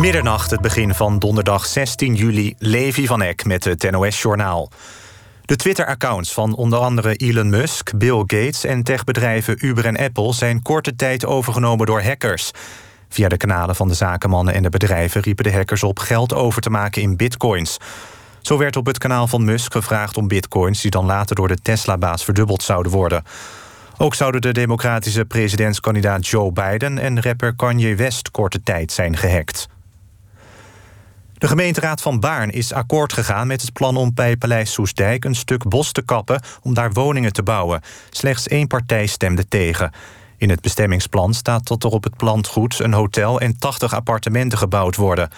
Middernacht, het begin van donderdag 16 juli, Levi van Eck met het NOS-journaal. De Twitter-accounts van onder andere Elon Musk, Bill Gates en techbedrijven Uber en Apple zijn korte tijd overgenomen door hackers. Via de kanalen van de zakenmannen en de bedrijven riepen de hackers op geld over te maken in bitcoins. Zo werd op het kanaal van Musk gevraagd om bitcoins die dan later door de Tesla-baas verdubbeld zouden worden. Ook zouden de democratische presidentskandidaat Joe Biden en rapper Kanye West korte tijd zijn gehackt. De gemeenteraad van Baarn is akkoord gegaan met het plan om bij Paleis Soesdijk een stuk bos te kappen om daar woningen te bouwen. Slechts één partij stemde tegen. In het bestemmingsplan staat dat er op het plantgoed een hotel en 80 appartementen gebouwd worden.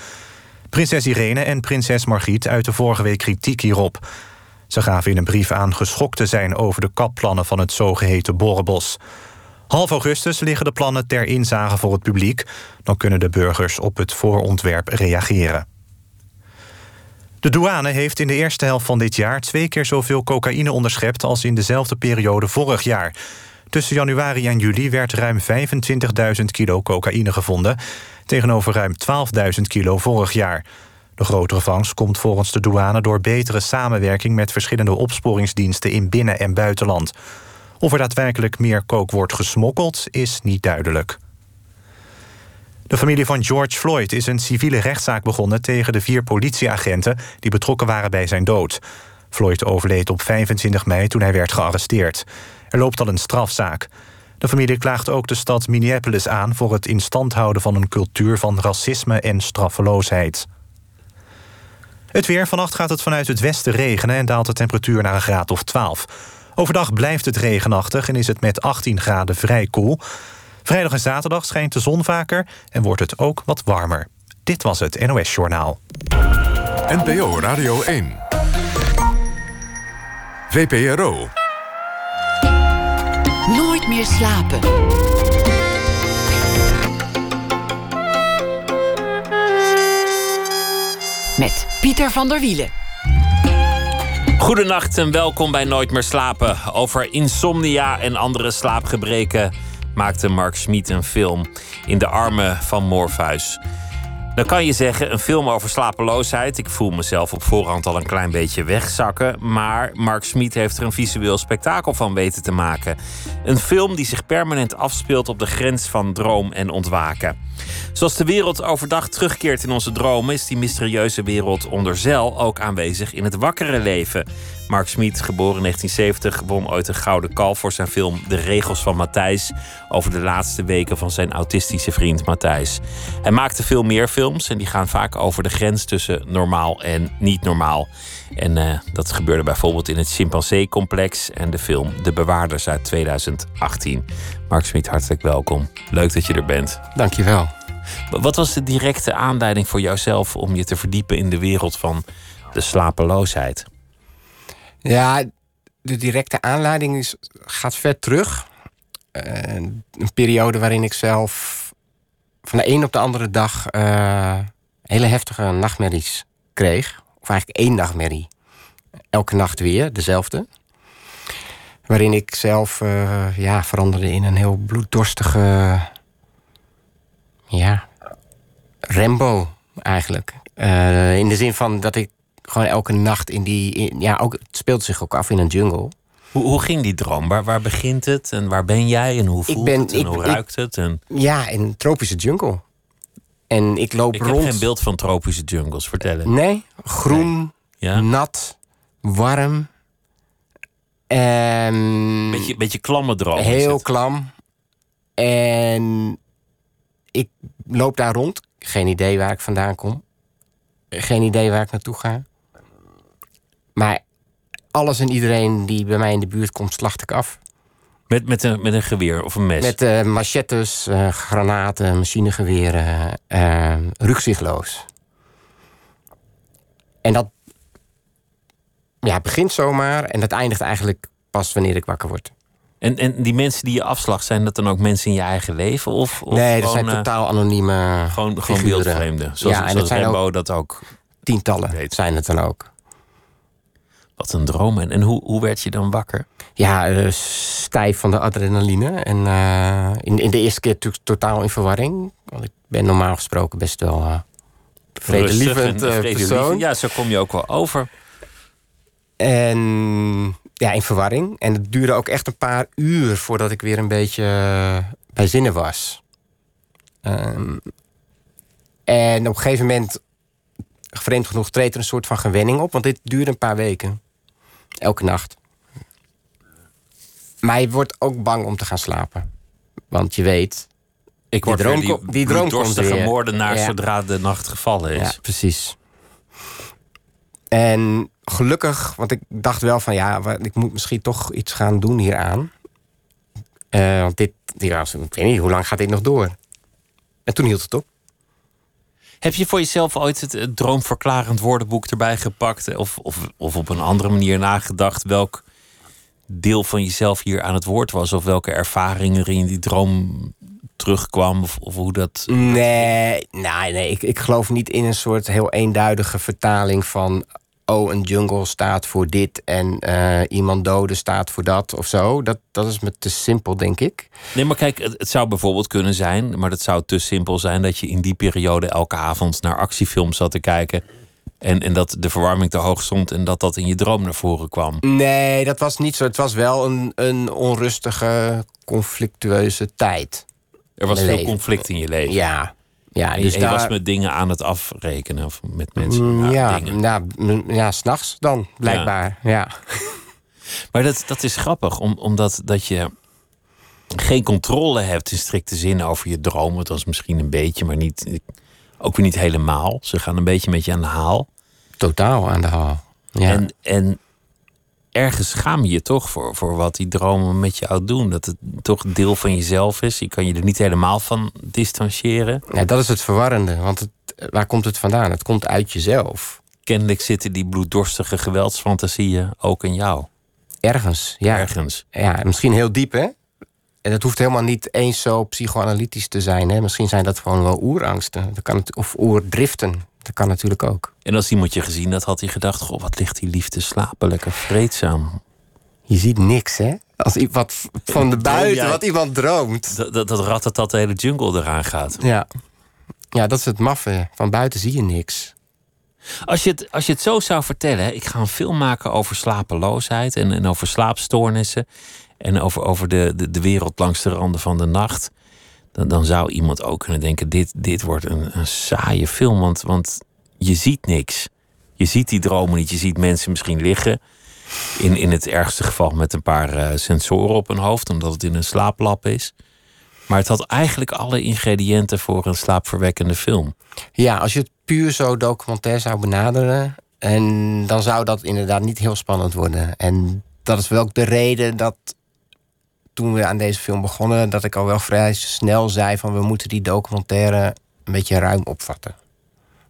Prinses Irene en prinses Margriet uiten vorige week kritiek hierop. Ze gaven in een brief aan geschokt te zijn over de kapplannen van het zogeheten Borrebos. Half augustus liggen de plannen ter inzage voor het publiek. Dan kunnen de burgers op het voorontwerp reageren. De douane heeft in de eerste helft van dit jaar twee keer zoveel cocaïne onderschept als in dezelfde periode vorig jaar. Tussen januari en juli werd ruim 25.000 kilo cocaïne gevonden, tegenover ruim 12.000 kilo vorig jaar. De grotere vangst komt volgens de douane door betere samenwerking met verschillende opsporingsdiensten in binnen- en buitenland. Of er daadwerkelijk meer kook wordt gesmokkeld, is niet duidelijk. De familie van George Floyd is een civiele rechtszaak begonnen tegen de vier politieagenten die betrokken waren bij zijn dood. Floyd overleed op 25 mei toen hij werd gearresteerd. Er loopt al een strafzaak. De familie klaagt ook de stad Minneapolis aan voor het in stand houden van een cultuur van racisme en straffeloosheid. Het weer. Vannacht gaat het vanuit het westen regenen en daalt de temperatuur naar een graad of 12. Overdag blijft het regenachtig en is het met 18 graden vrij koel. Vrijdag en zaterdag schijnt de zon vaker en wordt het ook wat warmer. Dit was het NOS Journaal. NPO Radio 1. VPRO. Nooit meer slapen. Met Pieter van der Wielen. Goedenacht en welkom bij Nooit meer slapen. Over insomnia en andere slaapgebreken maakte Mark Schmid een film in de armen van Morpheus. Dan kan je zeggen, een film over slapeloosheid. Ik voel mezelf op voorhand al een klein beetje wegzakken. Maar Mark Smit heeft er een visueel spektakel van weten te maken. Een film die zich permanent afspeelt op de grens van droom en ontwaken. Zoals de wereld overdag terugkeert in onze dromen, is die mysterieuze wereld onder zeil ook aanwezig in het wakkere leven. Mark Smit, geboren in 1970, won ooit een gouden kalf voor zijn film De Regels van Matthijs over de laatste weken van zijn autistische vriend Matthijs. Hij maakte veel meer films en die gaan vaak over de grens tussen normaal en niet normaal. En uh, dat gebeurde bijvoorbeeld in het Chimpansee-complex en de film De Bewaarders uit 2018. Mark Smit, hartelijk welkom. Leuk dat je er bent. Dankjewel. Wat was de directe aanleiding voor jouzelf om je te verdiepen in de wereld van de slapeloosheid? Ja, de directe aanleiding is, gaat ver terug. Een periode waarin ik zelf van de een op de andere dag uh, hele heftige nachtmerries kreeg. Of eigenlijk één nachtmerrie. Elke nacht weer, dezelfde. Waarin ik zelf uh, ja, veranderde in een heel bloeddorstige. Ja. Rambo eigenlijk. Uh, in de zin van dat ik gewoon elke nacht in die. In, ja, ook, het speelt zich ook af in een jungle. Hoe, hoe ging die droom? Waar, waar begint het en waar ben jij en hoe voelt ben, het en ik, hoe ruikt het? En... Ja, in tropische jungle. En ik loop ik rond. Ik heb geen beeld van tropische jungles, vertellen. Nee, groen, nee. Ja? nat, warm. En... Beetje, beetje klamme droom. Heel klam. En ik loop daar rond. Geen idee waar ik vandaan kom. Geen idee waar ik naartoe ga. Maar alles en iedereen die bij mij in de buurt komt, slacht ik af. Met, met, een, met een geweer of een mes? Met uh, machettes, uh, granaten, machinegeweren, uh, rugzichtloos. En dat ja, begint zomaar en dat eindigt eigenlijk pas wanneer ik wakker word. En, en die mensen die je afslag, zijn dat dan ook mensen in je eigen leven? Of, of nee, dat zijn totaal anonieme Gewoon, gewoon wildvreemden. Zoals, ja, en zoals dat Rambo dat ook Tientallen weet. zijn het dan ook. Wat een droom. En, en hoe, hoe werd je dan wakker? Ja, uh, stijf van de adrenaline. En uh, in, in de eerste keer totaal in verwarring. Want ik ben normaal gesproken best wel uh, vredelievend eh, persoon. Ja, zo kom je ook wel over. En ja, in verwarring. En het duurde ook echt een paar uur voordat ik weer een beetje eh, bij zinnen was. Ehm, en op een gegeven moment, vreemd genoeg, treedt er een soort van gewenning op. Want dit duurde een paar weken. Elke nacht. Maar je wordt ook bang om te gaan slapen. Want je weet, Ik word droom weer die, die droom komt moordenaar Ja. zodra de nacht gevallen is. Ja, precies. En gelukkig, want ik dacht wel van ja, ik moet misschien toch iets gaan doen hieraan. Eh want dit, ja, ik weet niet, hoe lang gaat dit nog door? En toen hield het op. Heb je voor jezelf ooit het, droomverklarend woordenboek erbij gepakt? Of, of, of op een andere manier nagedacht welk deel van jezelf hier aan het woord was? Of welke ervaringen er in die droom terugkwam? Of, of hoe dat. Nee, nee, nee ik, ik geloof niet in een soort heel eenduidige vertaling van. Oh, een jungle staat voor dit en eh, iemand doden staat voor dat of zo. Dat, dat is me te simpel, denk ik. Nee, maar kijk, het, het zou bijvoorbeeld kunnen zijn, maar dat zou te simpel zijn dat je in die periode elke avond naar actiefilms zat te kijken. En, en dat de verwarming te hoog stond en dat dat in je droom naar voren kwam. Nee, dat was niet zo. Het was wel een, een onrustige, conflictueuze tijd. Er was veel leven. conflict in je leven. Ja, ja dus je, daar, was met dingen aan het afrekenen of met mensen. Mm, Ja, ja, dingen. ja, mm, ja, s'nachts dan, blijkbaar. Ja. Maar dat, dat is grappig, om, omdat dat je geen controle hebt in strikte zin over je dromen. Dat is misschien een beetje, maar niet, ook weer niet helemaal. Ze gaan een beetje met je aan de haal. totaal aan de haal. Ja. En, en ergens schaam je je toch voor, voor wat die dromen met jou doen. Dat het toch een deel van jezelf is. Je kan je er niet helemaal van distancieren. ja, dat is het verwarrende. Want het, waar komt het vandaan? Het komt uit jezelf. Kennelijk zitten die bloeddorstige geweldsfantasieën ook in jou. Ergens, ja. Ergens. ja. Misschien heel diep, hè? En het hoeft helemaal niet eens zo psychoanalytisch te zijn. Hè? Misschien zijn dat gewoon wel oerangsten. Dat kan het, of oerdriften. Dat kan natuurlijk ook. En als iemand je gezien had, had hij gedacht: Goh, wat ligt die liefde slapen, lekker vreedzaam. Je ziet niks, hè? Als wat van de buiten, wat iemand droomt. Dat, dat, dat rat dat de hele jungle eraan gaat. Ja. ja, dat is het maffe. Van buiten zie je niks. Als je, het, als je het zo zou vertellen, ik ga een film maken over slapeloosheid en, en over slaapstoornissen. En over, over de, de, de wereld langs de randen van de nacht. Dan, zou iemand ook kunnen denken: dit, dit wordt een, saaie film. Want, want je ziet niks. Je ziet die dromen niet. Je ziet mensen misschien liggen. In, in het ergste geval met een paar eh, sensoren op hun hoofd, omdat het in een slaaplab is. Maar het had eigenlijk alle ingrediënten voor een slaapverwekkende film. Ja, als je het puur zo documentair zou benaderen... En dan zou dat inderdaad niet heel spannend worden. En dat is wel ook de reden dat toen we aan deze film begonnen... dat ik al wel vrij snel zei van we moeten die documentaire een beetje ruim opvatten.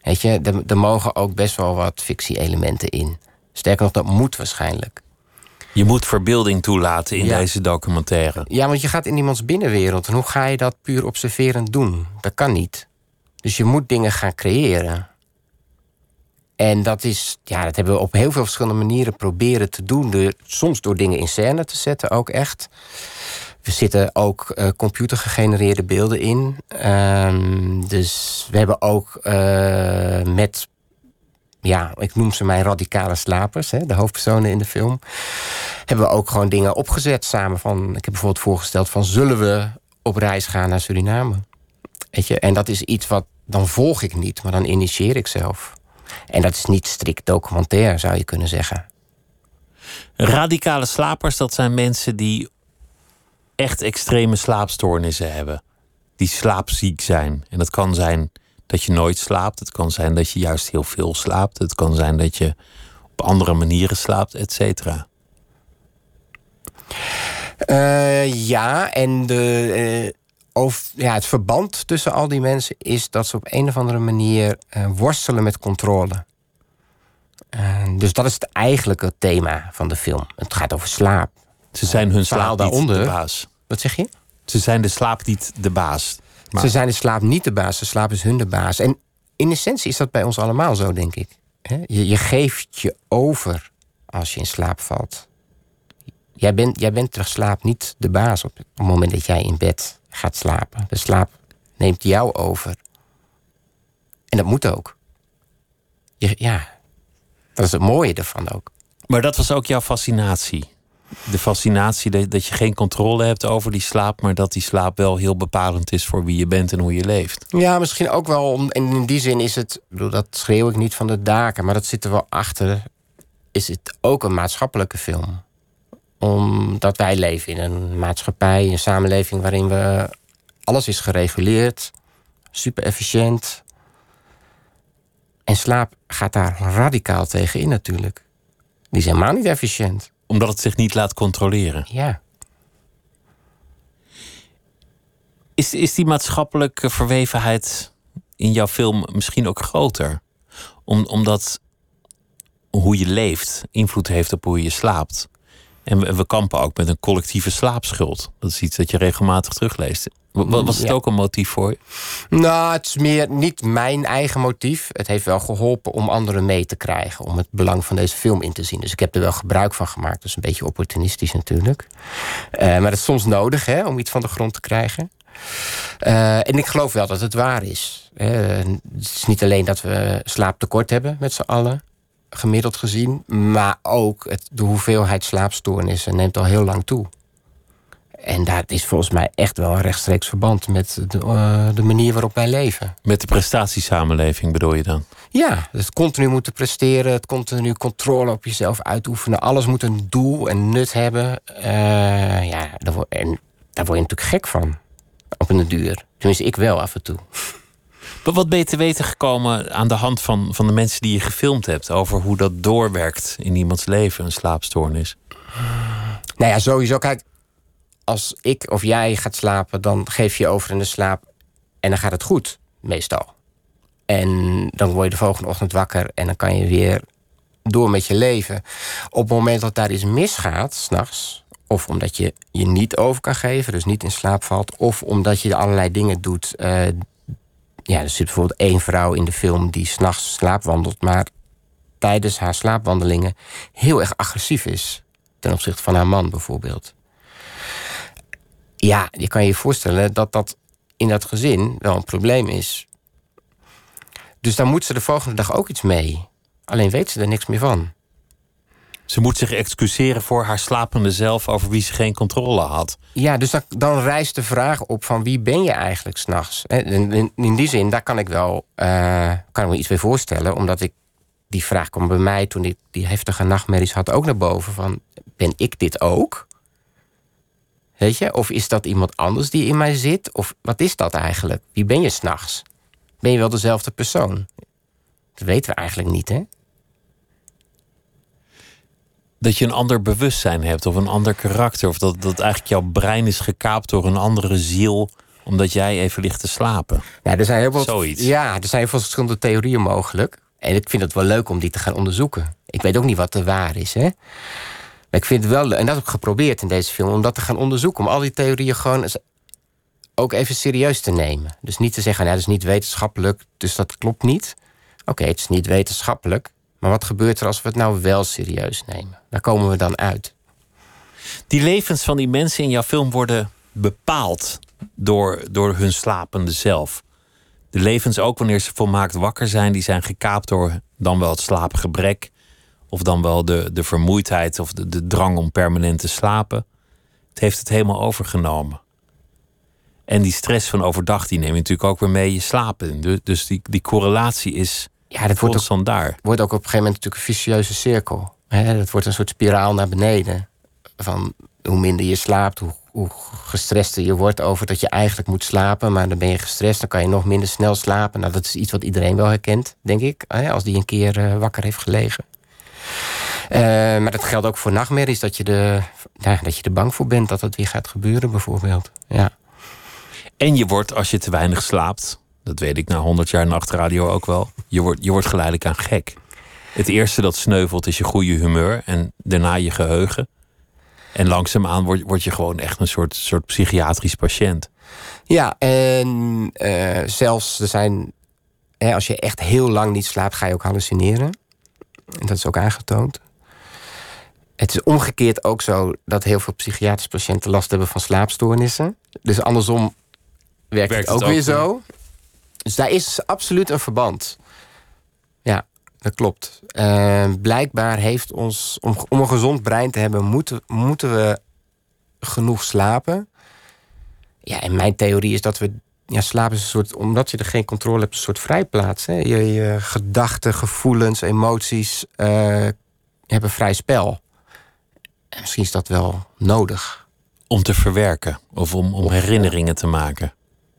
Weet je, er, er mogen ook best wel wat fictie-elementen in. Sterker nog, dat moet waarschijnlijk. Je moet verbeelding toelaten in Ja. deze documentaire. Ja, want je gaat in iemands binnenwereld. En hoe ga je dat puur observerend doen? Dat kan niet. Dus je moet dingen gaan creëren. En dat is, ja, dat hebben we op heel veel verschillende manieren proberen te doen. Door, soms door dingen in scène te zetten, ook echt. Er zitten ook eh, computergegenereerde beelden in. Ehm, dus we hebben ook eh, met, ja, ik noem ze mijn radicale slapers, hè, de hoofdpersonen in de film hebben we ook gewoon dingen opgezet samen. Van, ik heb bijvoorbeeld voorgesteld van zullen we op reis gaan naar Suriname? Weet je, en dat is iets wat dan volg ik niet, maar dan initieer ik zelf. En dat is niet strikt documentair, zou je kunnen zeggen. Radicale slapers, dat zijn mensen die echt extreme slaapstoornissen hebben. Die slaapziek zijn. En dat kan zijn dat je nooit slaapt. Het kan zijn dat je juist heel veel slaapt. Het kan zijn dat je op andere manieren slaapt, et cetera. Eh, ja, en de, ja, het verband tussen al die mensen is dat ze op een of andere manier eh, worstelen met controle. Dus dat is het eigenlijke thema van de film. Het gaat over slaap. Ze zijn hun slaap niet daaronder. de baas. Wat zeg je? Ze zijn de slaap niet de baas. Maar Ze zijn de slaap niet de baas, de slaap is hun de baas. En in essentie is dat bij ons allemaal zo, denk ik. Je, je geeft je over als je in slaap valt. Jij bent, jij bent de slaap niet de baas op het moment dat jij in bed gaat slapen. De slaap neemt jou over. En dat moet ook. je, ja, dat is het mooie ervan ook. Maar dat was ook jouw fascinatie. De fascinatie dat, je geen controle hebt over die slaap, maar dat die slaap wel heel bepalend is voor wie je bent en hoe je leeft. Ja, misschien ook wel. En in die zin is het, bedoel, dat schreeuw ik niet van de daken, maar dat zit er wel achter. Is het ook een maatschappelijke film? Omdat wij leven in een maatschappij, een samenleving waarin we alles is gereguleerd, super efficiënt. En slaap gaat daar radicaal tegen in natuurlijk. Die is helemaal niet efficiënt. Omdat het zich niet laat controleren. Ja. Is, is die maatschappelijke verwevenheid in jouw film misschien ook groter? Om, omdat hoe je leeft invloed heeft op hoe je slaapt. En we, we kampen ook met een collectieve slaapschuld. Dat is iets dat je regelmatig terugleest. Wa- Was het Ja. ook een motief voor je? Nou, het is meer niet mijn eigen motief. Het heeft wel geholpen om anderen mee te krijgen. Om het belang van deze film in te zien. Dus ik heb er wel gebruik van gemaakt. Dat is een beetje opportunistisch natuurlijk. Eh, maar dat is soms nodig hè, om iets van de grond te krijgen. Eh, en ik geloof wel dat het waar is. Eh, het is niet alleen dat we slaaptekort hebben met z'n allen. Gemiddeld gezien. Maar ook het, de hoeveelheid slaapstoornissen neemt al heel lang toe. En daar is volgens mij echt wel een rechtstreeks verband met de, eh, de manier waarop wij leven. Met de prestatiesamenleving bedoel je dan? Ja, het continu moeten presteren, het continu controle op jezelf uitoefenen. Alles moet een doel en nut hebben. Eh, ja, daar word, en daar word je natuurlijk gek van. Op een duur. Tenminste, ik wel af en toe. Wat ben je te weten gekomen aan de hand van, van de mensen die je gefilmd hebt... over hoe dat doorwerkt in iemands leven, een slaapstoornis? Nou ja, sowieso. Kijk, als ik of jij gaat slapen, dan geef je over in de slaap. En dan gaat het goed, meestal. En dan word je de volgende ochtend wakker en dan kan je weer door met je leven. Op het moment dat daar iets misgaat, s'nachts. Of omdat je je niet over kan geven, dus niet in slaap valt. Of omdat je allerlei dingen doet. eh, ja, er zit bijvoorbeeld één vrouw in de film die s'nachts slaapwandelt, maar tijdens haar slaapwandelingen heel erg agressief is. Ten opzichte van haar man bijvoorbeeld. Ja, je kan je voorstellen dat dat in dat gezin wel een probleem is. Dus daar moet ze de volgende dag ook iets mee. Alleen weet ze er niks meer van. Ze moet zich excuseren voor haar slapende zelf... over wie ze geen controle had. Ja, dus dan, rijst de vraag op van wie ben je eigenlijk s'nachts? In, in, in die zin, daar kan ik wel eh, kan ik me iets bij voorstellen. Omdat ik die vraag kwam bij mij toen ik die heftige nachtmerries had ook naar boven. Van, ben ik dit ook? Weet je? Of is dat iemand anders die in mij zit? Of wat is dat eigenlijk? Wie ben je s'nachts? Ben je wel dezelfde persoon? Dat weten we eigenlijk niet, hè? Dat je een ander bewustzijn hebt of een ander karakter. Of dat, dat eigenlijk jouw brein is gekaapt door een andere ziel... omdat jij even ligt te slapen. Ja, er zijn heel veel, Zoiets. Ja, er zijn heel veel verschillende theorieën mogelijk. En ik vind het wel leuk om die te gaan onderzoeken. Ik weet ook niet wat er waar is, hè. Maar ik vind het wel leuk, en dat heb ik geprobeerd in deze film... om dat te gaan onderzoeken, om al die theorieën gewoon ook even serieus te nemen. Dus niet te zeggen, nou, dat is niet wetenschappelijk, dus dat klopt niet. Oké, het is niet wetenschappelijk, maar wat gebeurt er als we het nou wel serieus nemen? Daar komen we dan uit. Die levens van die mensen in jouw film worden bepaald door, door hun slapende zelf. De levens, ook wanneer ze volmaakt wakker zijn, die zijn gekaapt door dan wel het slaapgebrek. Of dan wel de, de vermoeidheid of de, de drang om permanent te slapen. Het heeft het helemaal overgenomen. En die stress van overdag, die neem je natuurlijk ook weer mee je slapen. Dus die, die correlatie is Ja, dat wordt ook constant daar. wordt ook op een gegeven moment natuurlijk een vicieuze cirkel. Hè, dat wordt een soort spiraal naar beneden. Van hoe minder je slaapt, hoe, hoe gestrester je wordt over dat je eigenlijk moet slapen. Maar dan ben je gestrest, dan kan je nog minder snel slapen. Nou, dat is iets wat iedereen wel herkent, denk ik. Hè, als die een keer eh, wakker heeft gelegen. Eh, maar dat geldt ook voor nachtmerries, dat je, de, dat je er bang voor bent dat het weer gaat gebeuren, bijvoorbeeld. Ja. En je wordt, als je te weinig slaapt, dat weet ik na 100 jaar nachtradio ook wel, je wordt, je wordt geleidelijk aan gek. Het eerste dat sneuvelt is je goede humeur en daarna je geheugen. En langzaamaan word, word je gewoon echt een soort, soort psychiatrisch patiënt. Ja, en eh, zelfs er zijn. Hè, als je echt heel lang niet slaapt, ga je ook hallucineren. En dat is ook aangetoond. Het is omgekeerd ook zo dat heel veel psychiatrische patiënten last hebben van slaapstoornissen. Dus andersom werkt, Werkt het ook het ook weer weer. zo. Dus daar is absoluut een verband. Ja. dat klopt. Uh, blijkbaar heeft ons, om, om een gezond brein te hebben, moeten, moeten we genoeg slapen. Ja, en mijn theorie is dat we. Ja, slapen is een soort. Omdat je er geen controle hebt, een soort vrijplaats. Hè? Je, gedachten, gevoelens, emoties uh, hebben vrij spel. En misschien is dat wel nodig. Om te verwerken of om, om herinneringen te maken.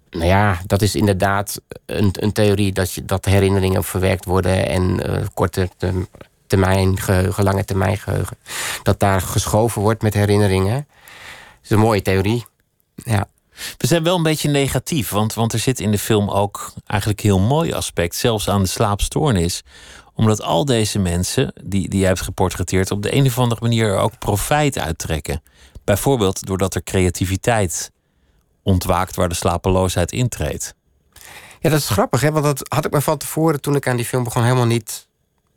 Nou ja, dat is inderdaad een, een theorie dat, je, dat herinneringen verwerkt worden en uh, korte termijn geheugen, lange termijn geheugen. Dat daar geschoven wordt met herinneringen. Dat is een mooie theorie. Ja. We zijn wel een beetje negatief, want, want er zit in de film ook eigenlijk een heel mooi aspect, zelfs aan de slaapstoornis. Omdat al deze mensen die, die jij hebt geportretteerd, op de een of andere manier ook profijt uittrekken. Bijvoorbeeld doordat er creativiteit ontwaakt waar de slapeloosheid intreedt. Ja, dat is grappig, hè? want dat had ik me van tevoren toen ik aan die film begon helemaal niet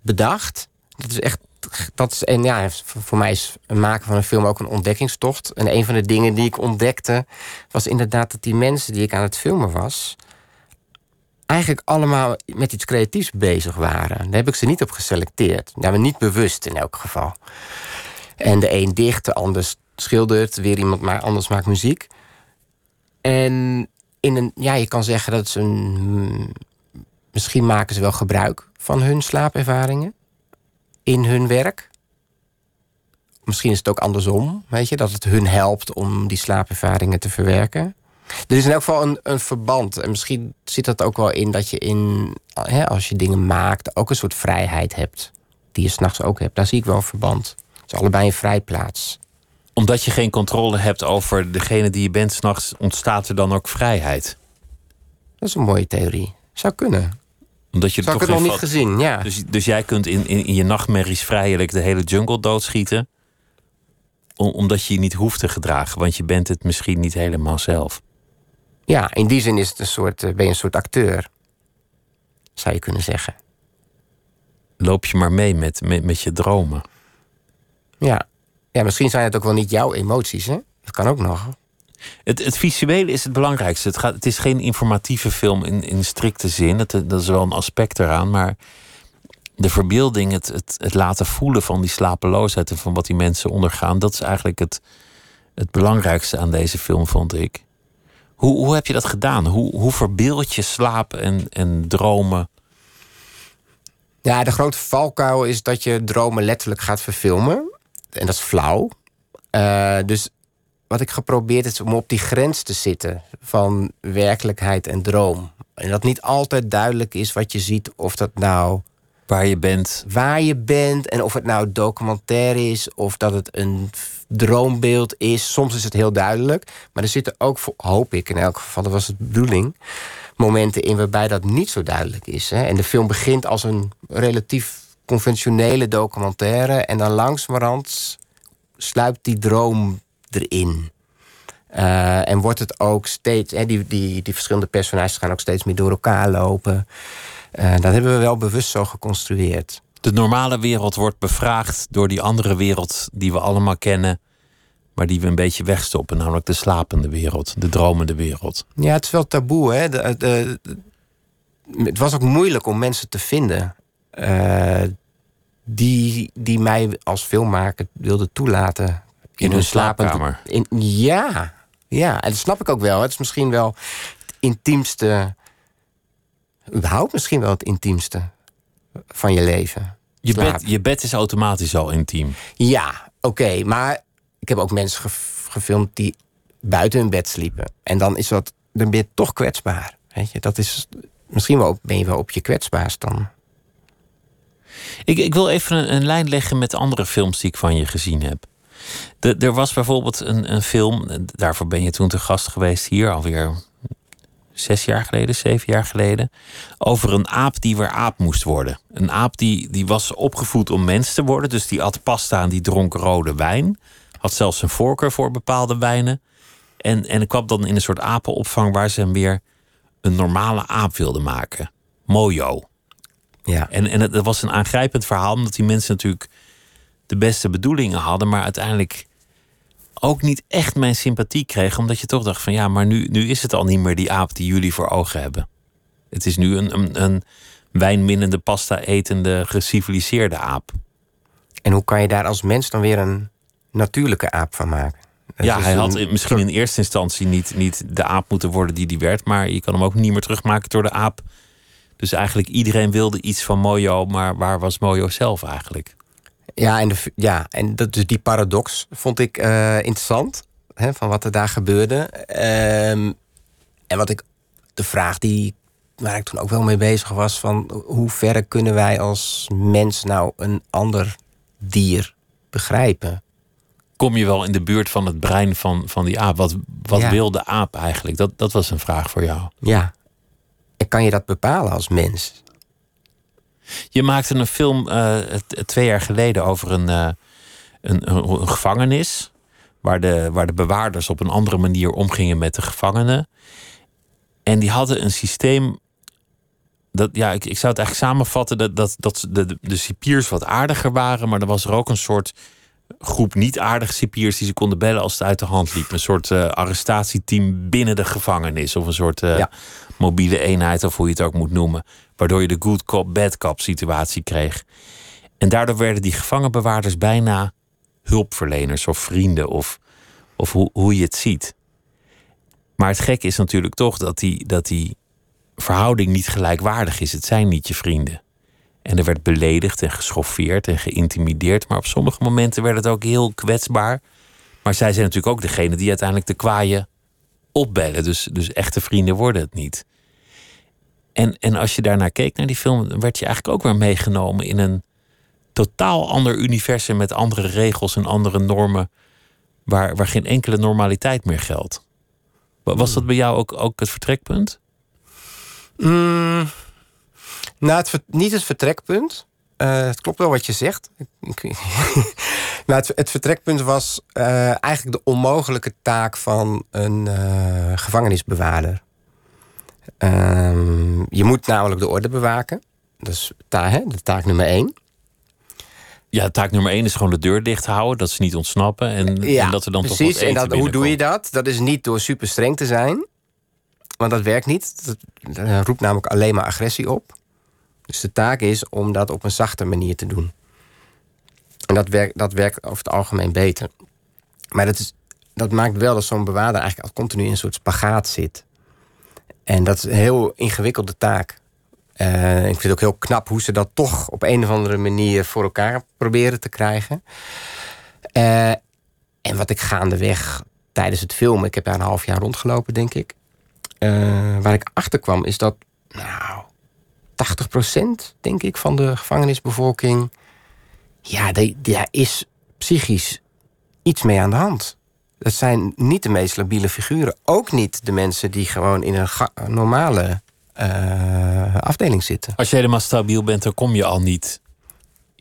bedacht. Dat is echt. Dat is, en ja, voor mij is het maken van een film ook een ontdekkingstocht. En een van de dingen die ik ontdekte was inderdaad dat die mensen die ik aan het filmen was, eigenlijk allemaal met iets creatiefs bezig waren. Daar heb ik ze niet op geselecteerd. Nou, niet bewust in elk geval. En de een dicht, de ander schildert, weer iemand maar anders maakt muziek. En in een, ja, je kan zeggen dat ze een. Misschien maken ze wel gebruik van hun slaapervaringen in hun werk. Misschien is het ook andersom, weet je, dat het hun helpt om die slaapervaringen te verwerken. Er is in elk geval een, een verband. En misschien zit dat ook wel in dat je in, hè, als je dingen maakt, ook een soort vrijheid hebt. Die je s'nachts ook hebt. Daar zie ik wel een verband. Het is allebei een vrijplaats omdat je geen controle hebt over degene die je bent s'nachts, ontstaat er dan ook vrijheid? Dat is een mooie theorie. Zou kunnen. Omdat je Zou ik het nog niet gezien, ja. Dus, dus jij kunt in, in, in, je nachtmerries vrijelijk de hele jungle doodschieten. omdat je je niet hoeft te gedragen, want je bent het misschien niet helemaal zelf. Ja, in die zin is het een soort, eh, ben je een soort acteur. Zou je kunnen zeggen. Loop je maar mee met, met, met je dromen. Ja, ja, misschien zijn het ook wel niet jouw emoties, hè? Dat kan ook nog. Het, het visuele is het belangrijkste. Het, gaat, het is geen informatieve film in, in strikte zin. Het, dat is wel een aspect eraan. Maar de verbeelding, het, het, het laten voelen van die slapeloosheid en van wat die mensen ondergaan, dat is eigenlijk het, het belangrijkste aan deze film, vond ik. Hoe, hoe heb je dat gedaan? Hoe, hoe verbeeld je slaap en, en dromen? Ja, de grote valkuil is dat je dromen letterlijk gaat verfilmen en dat is flauw. Uh, dus wat ik geprobeerd is om op die grens te zitten van werkelijkheid en droom. En dat niet altijd duidelijk is wat je ziet, of dat nou. Waar je bent. Waar je bent en of het nou documentaire is of dat het een droombeeld is. Soms is het heel duidelijk. Maar er zitten ook, hoop ik in elk geval, dat was de bedoeling, momenten in waarbij dat niet zo duidelijk is. Hè? En de film begint als een relatief conventionele documentaire. En dan langzamerhand sluipt die droom erin. Uh, en wordt het ook steeds, hè, die, die, die verschillende personages gaan ook steeds meer door elkaar lopen. Uh, dat hebben we wel bewust zo geconstrueerd. De normale wereld wordt bevraagd door die andere wereld die we allemaal kennen, maar die we een beetje wegstoppen, namelijk de slapende wereld, de dromende wereld. Ja, het is wel taboe. Hè? De, de, het was ook moeilijk om mensen te vinden uh, die, die mij als filmmaker wilde toelaten. In, hun slaapkamer? In, ja, ja, en dat snap ik ook wel. Het is misschien wel het intiemste... überhaupt misschien wel het intiemste van je leven. Je bed, je bed is automatisch al intiem. Ja, oké. maar ik heb ook mensen gefilmd die buiten hun bed sliepen. En dan is dat, dan ben je toch kwetsbaar. Weet je, dat is, misschien wel, ben je wel op je kwetsbaarst dan. Ik, ik wil even een, een, lijn leggen met andere films die ik van je gezien heb. Er was bijvoorbeeld een, een film, daarvoor ben je toen te gast geweest hier alweer zes jaar geleden, zeven jaar geleden. Over een aap die weer aap moest worden. Een aap die, die was opgevoed om mens te worden. Dus die at pasta en die dronk rode wijn. Had zelfs een voorkeur voor bepaalde wijnen. En, en kwam dan in een soort apenopvang waar ze hem weer een normale aap wilden maken. Mojo. Ja. En, en het, was een aangrijpend verhaal, omdat die mensen natuurlijk de beste bedoelingen hadden, maar uiteindelijk ook niet echt mijn sympathie kregen, omdat je toch dacht van ja, maar nu, nu is het al niet meer die aap die jullie voor ogen hebben. Het is nu een, een, een wijnminnende, pasta-etende, geciviliseerde aap. En hoe kan je daar als mens dan weer een natuurlijke aap van maken? Dat ja, hij had misschien in eerste instantie niet, niet de aap moeten worden die die werd, maar je kan hem ook niet meer terugmaken door de aap. Dus eigenlijk iedereen wilde iets van Mojo, maar waar was Mojo zelf eigenlijk? Ja, en, de, ja, en dat, dus die paradox vond ik eh, interessant. Hè, van wat er daar gebeurde. Ehm, en wat ik, de vraag die, waar ik toen ook wel mee bezig was: van hoe ver kunnen wij als mens nou een ander dier begrijpen? Kom je wel in de buurt van het brein van, van die aap? Wat, wat Ja. wil de aap eigenlijk? Dat, dat was een vraag voor jou. Ja. En kan je dat bepalen als mens? Je maakte een film eh, twee jaar geleden over een, eh, een, een, gevangenis. Waar de, waar de bewaarders op een andere manier omgingen met de gevangenen. En die hadden een systeem. Dat, ja, ik, ik zou het eigenlijk samenvatten dat, dat, dat de, de, de cipiers wat aardiger waren. Maar er was er ook een soort groep niet aardige cipiers die ze konden bellen als het uit de hand liep. Een soort eh, arrestatieteam binnen de gevangenis. Of een soort eh, Ja. mobiele eenheid, of hoe je het ook moet noemen. Waardoor je de good cop, bad cop situatie kreeg. En daardoor werden die gevangenbewaarders bijna hulpverleners of vrienden of, of hoe, hoe je het ziet. Maar het gekke is natuurlijk toch dat die, dat die verhouding niet gelijkwaardig is. Het zijn niet je vrienden. En er werd beledigd en geschoffeerd en geïntimideerd. Maar op sommige momenten werd het ook heel kwetsbaar. Maar zij zijn natuurlijk ook degene die uiteindelijk de kwaaien opbellen. Dus, dus echte vrienden worden het niet. En, en als je daarnaar keek naar die film, dan werd je eigenlijk ook weer meegenomen in een totaal ander universum met andere regels en andere normen, waar, waar geen enkele normaliteit meer geldt. Wa- Was dat bij jou ook, ook het vertrekpunt? Mm, nou, het, niet het vertrekpunt. Eh, het klopt wel wat je zegt. Maar het, het vertrekpunt was eh, eigenlijk de onmogelijke taak van een eh, gevangenisbewaarder. Ehm, je moet namelijk de orde bewaken. Dat is ta hè, de taak nummer één. Ja, taak nummer één is gewoon de deur dicht houden, dat ze niet ontsnappen en, en dat er dan toch wat eten en dat, hoe doe je dat? Dat is niet door super streng te zijn. Want dat werkt niet. Dat, dat roept namelijk alleen maar agressie op. Dus de taak is om dat op een zachte manier te doen. En dat werkt, dat werkt over het algemeen beter. Maar dat, is, dat maakt wel dat zo'n bewaarder eigenlijk al continu in een soort spagaat zit. En dat is een heel ingewikkelde taak. Eh, ik vind het ook heel knap hoe ze dat toch op een of andere manier voor elkaar proberen te krijgen. Eh, en wat ik gaandeweg tijdens het filmen, ik heb daar een half jaar rondgelopen, denk ik. eh, waar ik achter kwam, is dat, nou, 80% denk ik van de gevangenisbevolking. Ja, daar is psychisch iets mee aan de hand. Dat zijn niet de meest labiele figuren. Ook niet de mensen die gewoon in een normale eh, afdeling zitten. Als je helemaal stabiel bent, dan kom je al niet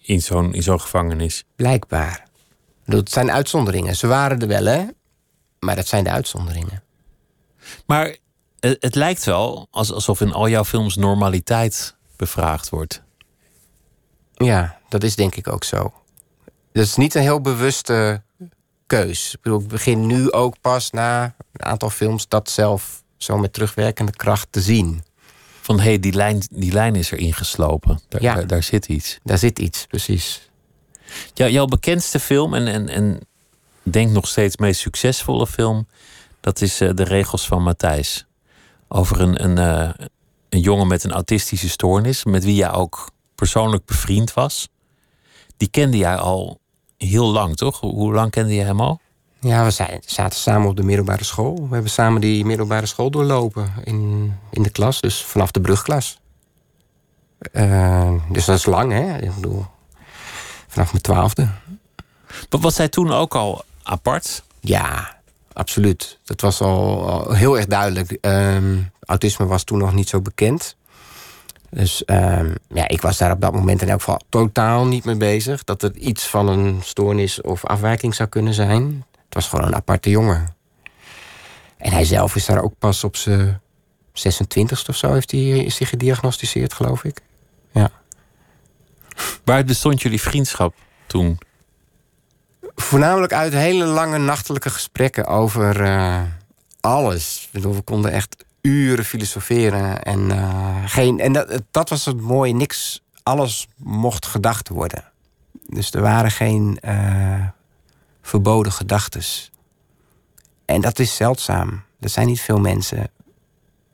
in zo'n in zo'n gevangenis. Blijkbaar. Het zijn uitzonderingen. Ze waren er wel, hè? Maar dat zijn de uitzonderingen. Maar het, het lijkt wel als- alsof in al jouw films normaliteit bevraagd wordt. Ja, dat is denk ik ook zo. Dat is niet een heel bewuste keus. Ik bedoel, ik begin nu ook pas na een aantal films dat zelf zo met terugwerkende kracht te zien. Van hé, hey, die, lijn, die lijn is erin geslopen. Daar, Ja. daar, daar zit iets. Daar zit iets, precies. Jouw bekendste film en, en, en denk nog steeds meest succesvolle film, dat is eh, De Regels van Matthijs. Over een, een, eh, een jongen met een autistische stoornis, met wie jij ook persoonlijk bevriend was. Die kende jij al heel lang, toch? Hoe, lang kende je hem al? Ja, we zaten samen op de middelbare school. We hebben samen die middelbare school doorlopen in, in de klas, dus vanaf de brugklas. Eh, dus dat is lang, hè? Ik bedoel, vanaf mijn twaalfde. Wat was hij toen ook al apart? Ja, absoluut. Dat was al, heel erg duidelijk. Ehm, autisme was toen nog niet zo bekend. Dus ehm, ja, ik was daar op dat moment in elk geval totaal niet mee bezig. Dat het iets van een stoornis of afwijking zou kunnen zijn. Het was gewoon een aparte jongen. En hij zelf is daar ook pas op zijn 26ste of zo heeft hij, is hij gediagnosticeerd, geloof ik. Ja. Waaruit bestond jullie vriendschap toen? Voornamelijk uit hele lange nachtelijke gesprekken over eh, alles. Ik bedoel, we konden echt uren filosoferen. En, eh, geen, en dat, dat was het mooie. Niks, alles mocht gedacht worden. Dus er waren geen eh, verboden gedachten. En dat is zeldzaam. Er zijn niet veel mensen.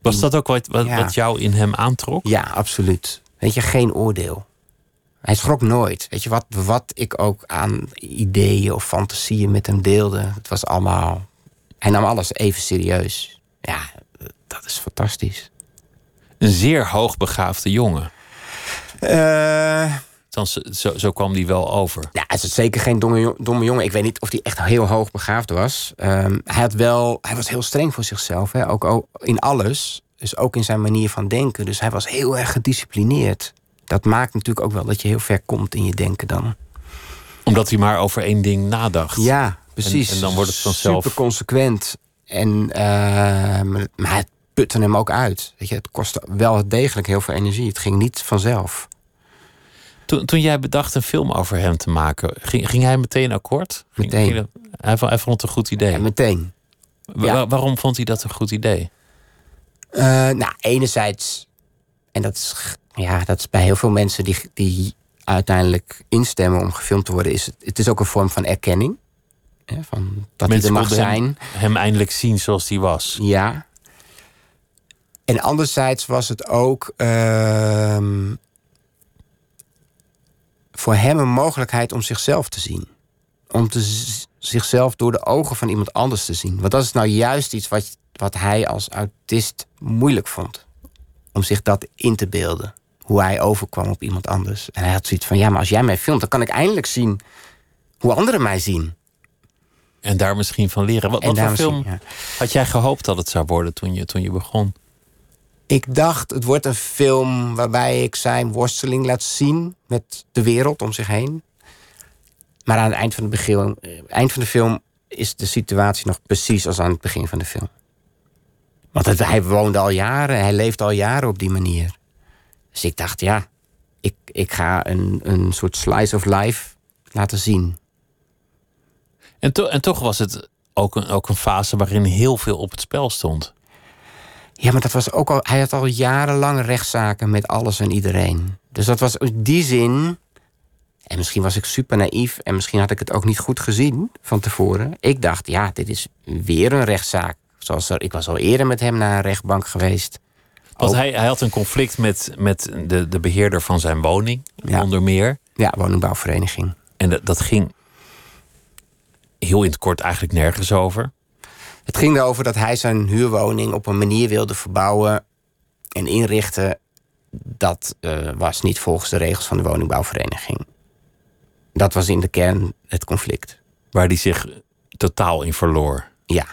Was dat ook wat, wat, Ja. wat jou in hem aantrok? Ja, absoluut. Weet je, geen oordeel. Hij schrok nooit. Weet je, wat, wat ik ook aan ideeën of fantasieën met hem deelde, het was allemaal. Hij nam alles even serieus. Ja, dat is fantastisch. Een zeer hoogbegaafde jongen. Eh, zo, zo kwam die wel over. ja, hij is zeker geen domme, jo- domme jongen. Ik weet niet of hij echt heel hoog begaafd was. Ehm, hij, had wel, hij was heel streng voor zichzelf. Hè? Ook, ook in alles. Dus ook in zijn manier van denken. Dus hij was heel erg gedisciplineerd. Dat maakt natuurlijk ook wel dat je heel ver komt in je denken dan. Omdat hij maar over één ding nadacht. Ja, precies. En- en dan wordt het vanzelf- Super consequent. En, eh, maar het putte hem ook uit. Weet je, het kostte wel degelijk heel veel energie. Het ging niet vanzelf. Toen, toen jij bedacht een film over hem te maken, ging, ging hij meteen akkoord? Ging- Meteen. ging hij, vond, hij vond het een goed idee. En meteen. Wa- ja. waarom vond hij dat een goed idee? Eh, nou, enerzijds, en dat is, ja, dat is bij heel veel mensen die, die uiteindelijk instemmen om gefilmd te worden, is het, het is ook een vorm van erkenning. Hè, van dat Mensen hij er mag zijn. Hem, hem eindelijk zien zoals hij was. Ja. En anderzijds was het ook ehm, voor hem een mogelijkheid om zichzelf te zien. Om te zichzelf door de ogen van iemand anders te zien. Want dat is nou juist iets wat, wat hij als autist moeilijk vond. Om zich dat in te beelden. Hoe hij overkwam op iemand anders. En hij had zoiets van: ja, maar als jij mij filmt, dan kan ik eindelijk zien hoe anderen mij zien. En daar misschien van leren. Wat, wat voor film ja. had jij gehoopt dat het zou worden toen je, toen je begon? Ik dacht, het wordt een film waarbij ik zijn worsteling laat zien met de wereld om zich heen. Maar aan het eind van, de begin, eh, eind van de film is de situatie nog precies als aan het begin van de film. Want het- hij woonde al jaren, hij leeft al jaren op die manier. Dus ik dacht, ja, ik, ik ga een, een soort slice of life laten zien. En, to- en toch was het ook een, ook een fase waarin heel veel op het spel stond. Ja, maar dat was ook al. Hij had al jarenlang rechtszaken met alles en iedereen. Dus dat was in die zin. En misschien was ik super naïef en misschien had ik het ook niet goed gezien van tevoren. Ik dacht, ja, dit is weer een rechtszaak. Zoals er, ik was al eerder met hem naar een rechtbank geweest. Want hij, hij had een conflict met, met de, de beheerder van zijn woning, Ja. onder meer. Ja, woningbouwvereniging. En dat, dat ging heel in het kort eigenlijk nergens over. Het ging erover dat hij zijn huurwoning op een manier wilde verbouwen en inrichten. Dat eh, was niet volgens de regels van de woningbouwvereniging. Dat was in de kern het conflict. Waar hij zich totaal in verloor. Ja.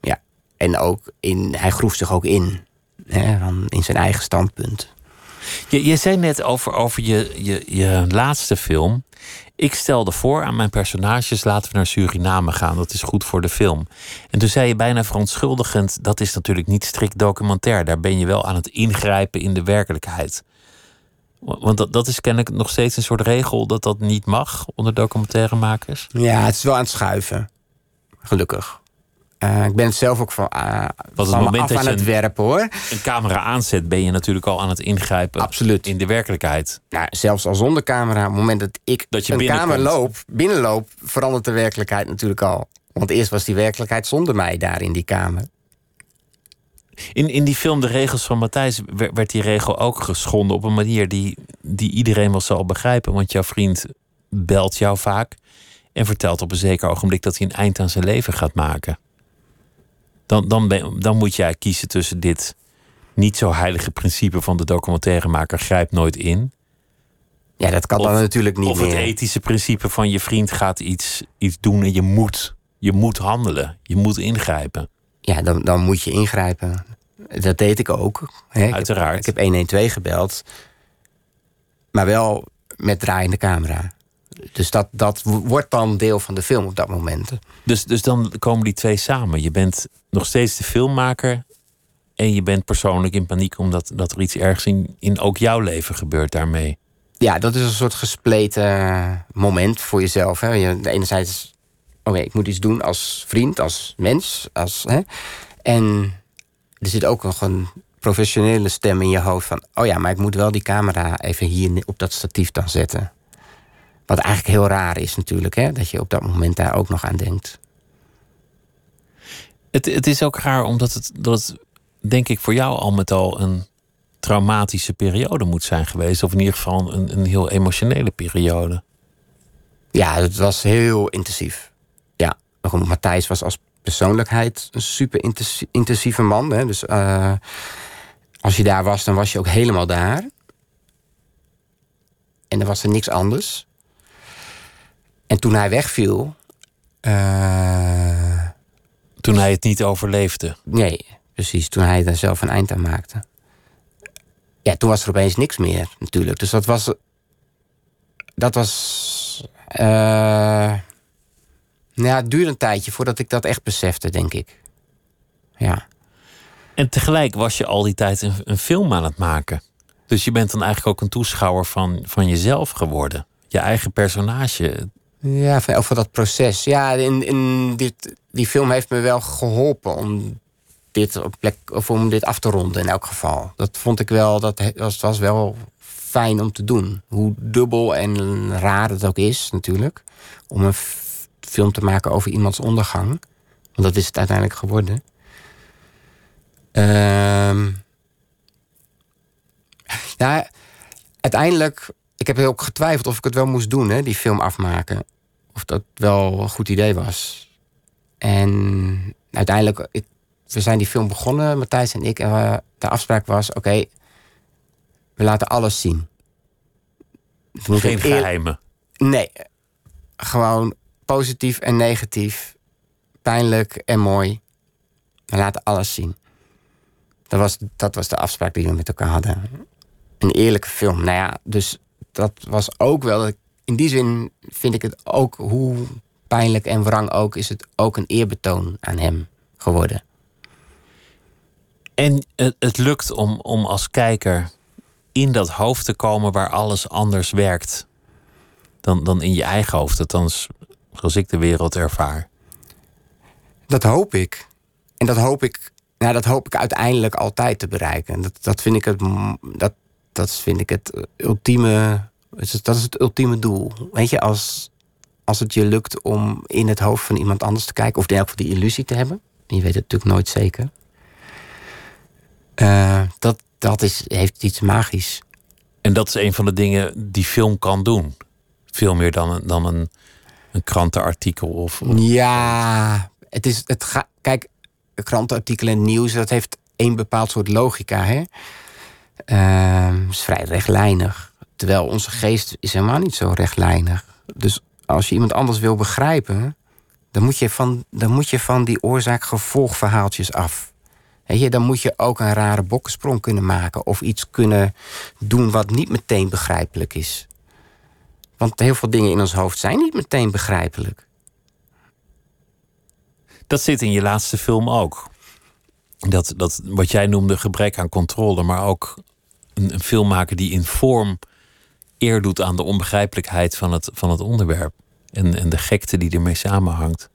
Ja. En ook in, hij groef zich ook in. Hè, van- in zijn eigen standpunt. Je, je zei net over, over je, je, je laatste film. Ik stelde voor aan mijn personages: laten we naar Suriname gaan. Dat is goed voor de film. En toen zei je bijna verontschuldigend: dat is natuurlijk niet strikt documentair. Daar ben je wel aan het ingrijpen in de werkelijkheid. Wa- Want dat, dat is kennelijk nog steeds een soort regel dat dat niet mag onder documentairemakers. Ja, het is wel aan het schuiven. Gelukkig. Eh, ik ben het zelf ook van, uh, het van moment dat aan je het werpen hoor. Een camera aanzet, ben je natuurlijk al aan het ingrijpen Absoluut. in de werkelijkheid. Nou, zelfs al zonder camera, op het moment dat ik Dat je een kamer loop, binnenloop, verandert de werkelijkheid natuurlijk al. Want eerst was die werkelijkheid zonder mij daar in die kamer. In, in die film De Regels van Matthijs wer- werd die regel ook geschonden op een manier die, die iedereen wel zal begrijpen. Want jouw vriend belt jou vaak en vertelt op een zeker ogenblik dat hij een eind aan zijn leven gaat maken. Dan, dan, ben, dan moet jij kiezen tussen dit niet zo heilige principe van de documentairemaker grijpt nooit in. Ja, dat kan Of- dan natuurlijk niet of het meer. ethische principe van je vriend gaat iets, iets doen en je moet, je moet handelen. Je moet ingrijpen. Ja, dan, dan moet je ingrijpen. Dat deed ik ook. Hè. Ik heb- Uiteraard. Ik heb 112 gebeld. Maar wel met draaiende camera. Dus dat, dat wordt dan deel van de film op dat moment. Dus, dus dan komen die twee samen. Je bent nog steeds de filmmaker. En je bent persoonlijk in paniek omdat dat er iets ergs in, in ook jouw leven gebeurt daarmee. Ja, dat is een soort gespleten moment voor jezelf. Hè. Je, enerzijds, oké, ik moet iets doen als vriend, als mens. Als, hè. En er zit ook nog een professionele stem in je hoofd van... oh ja, maar ik moet wel die camera even hier op dat statief dan zetten. Wat eigenlijk heel raar is natuurlijk, hè? dat je op dat moment daar ook nog aan denkt. Het, het is ook raar omdat het, dat het, denk ik, voor jou al met al een traumatische periode moet zijn geweest. Of in ieder geval een, een heel emotionele periode. Ja, het was heel intensief. Ja, Matthijs was als persoonlijkheid een super intensieve man. Hè? Dus uh, als je daar was, dan was je ook helemaal daar. En dan was er niks anders. En toen hij wegviel. Uh, toen hij het niet overleefde? Nee, precies. Toen hij er zelf een eind aan maakte. Ja, toen was er opeens niks meer, natuurlijk. Dus dat was. Dat was. Uh, nou ja, het duurde een tijdje voordat ik dat echt besefte, denk ik. Ja. En tegelijk was je al die tijd een, een, film aan het maken. Dus je bent dan eigenlijk ook een toeschouwer van, van jezelf geworden. Je eigen personage. Ja, over dat proces. Ja, in, in dit, die film heeft me wel geholpen om dit, op plek, of om dit af te ronden in elk geval. Dat vond ik wel, dat was, was wel fijn om te doen. Hoe dubbel en raar het ook is, natuurlijk. Om een film te maken over iemands ondergang. Want dat is het uiteindelijk geworden. Uh, ja, uiteindelijk, ik heb ook getwijfeld of ik het wel moest doen, hè, die film afmaken. Of dat wel een goed idee was. En uiteindelijk, ik, we zijn die film begonnen, Matthijs en ik. En de afspraak was: oké, we laten alles zien. Geen geheimen. Nee, gewoon positief en negatief, pijnlijk en mooi. We laten alles zien. Dat was, dat was de afspraak die we met elkaar hadden. Een eerlijke film. Nou ja, dus dat was ook wel. In die zin vind ik het ook, hoe pijnlijk en wrang ook, is het ook een eerbetoon aan hem geworden. En het, het lukt om, om als kijker in dat hoofd te komen waar alles anders werkt dan, dan in je eigen hoofd. Althans, zoals ik de wereld ervaar. Dat hoop ik. En dat hoop ik, nou, dat hoop ik uiteindelijk altijd te bereiken. Dat, dat, vind ik het, dat, dat vind ik het ultieme. Dat is het ultieme doel. Weet je, als, als het je lukt om in het hoofd van iemand anders te kijken, of in elk die illusie te hebben. Je weet het natuurlijk nooit zeker. Uh, dat dat is, heeft iets magisch. En dat is een van de dingen die film kan doen. Veel meer dan, dan een een krantenartikel of, Ja, het is. Het ga, kijk, krantenartikelen en nieuws, dat heeft één bepaald soort logica. Hè? Uh, is vrij rechtlijnig. Terwijl onze geest is helemaal niet zo rechtlijnig. Dus als je iemand anders wil begrijpen, dan moet je van, dan moet je van die oorzaak-gevolgverhaaltjes af. je, dan moet je ook een rare bokkensprong kunnen maken of iets kunnen doen wat niet meteen begrijpelijk is. Want heel veel dingen in ons hoofd zijn niet meteen begrijpelijk. Dat zit in je laatste film ook. Dat, dat wat jij noemde gebrek aan controle, maar ook een, een film maken die in vorm eer doet aan de onbegrijpelijkheid van het, van het onderwerp. En, en de gekte die ermee samenhangt.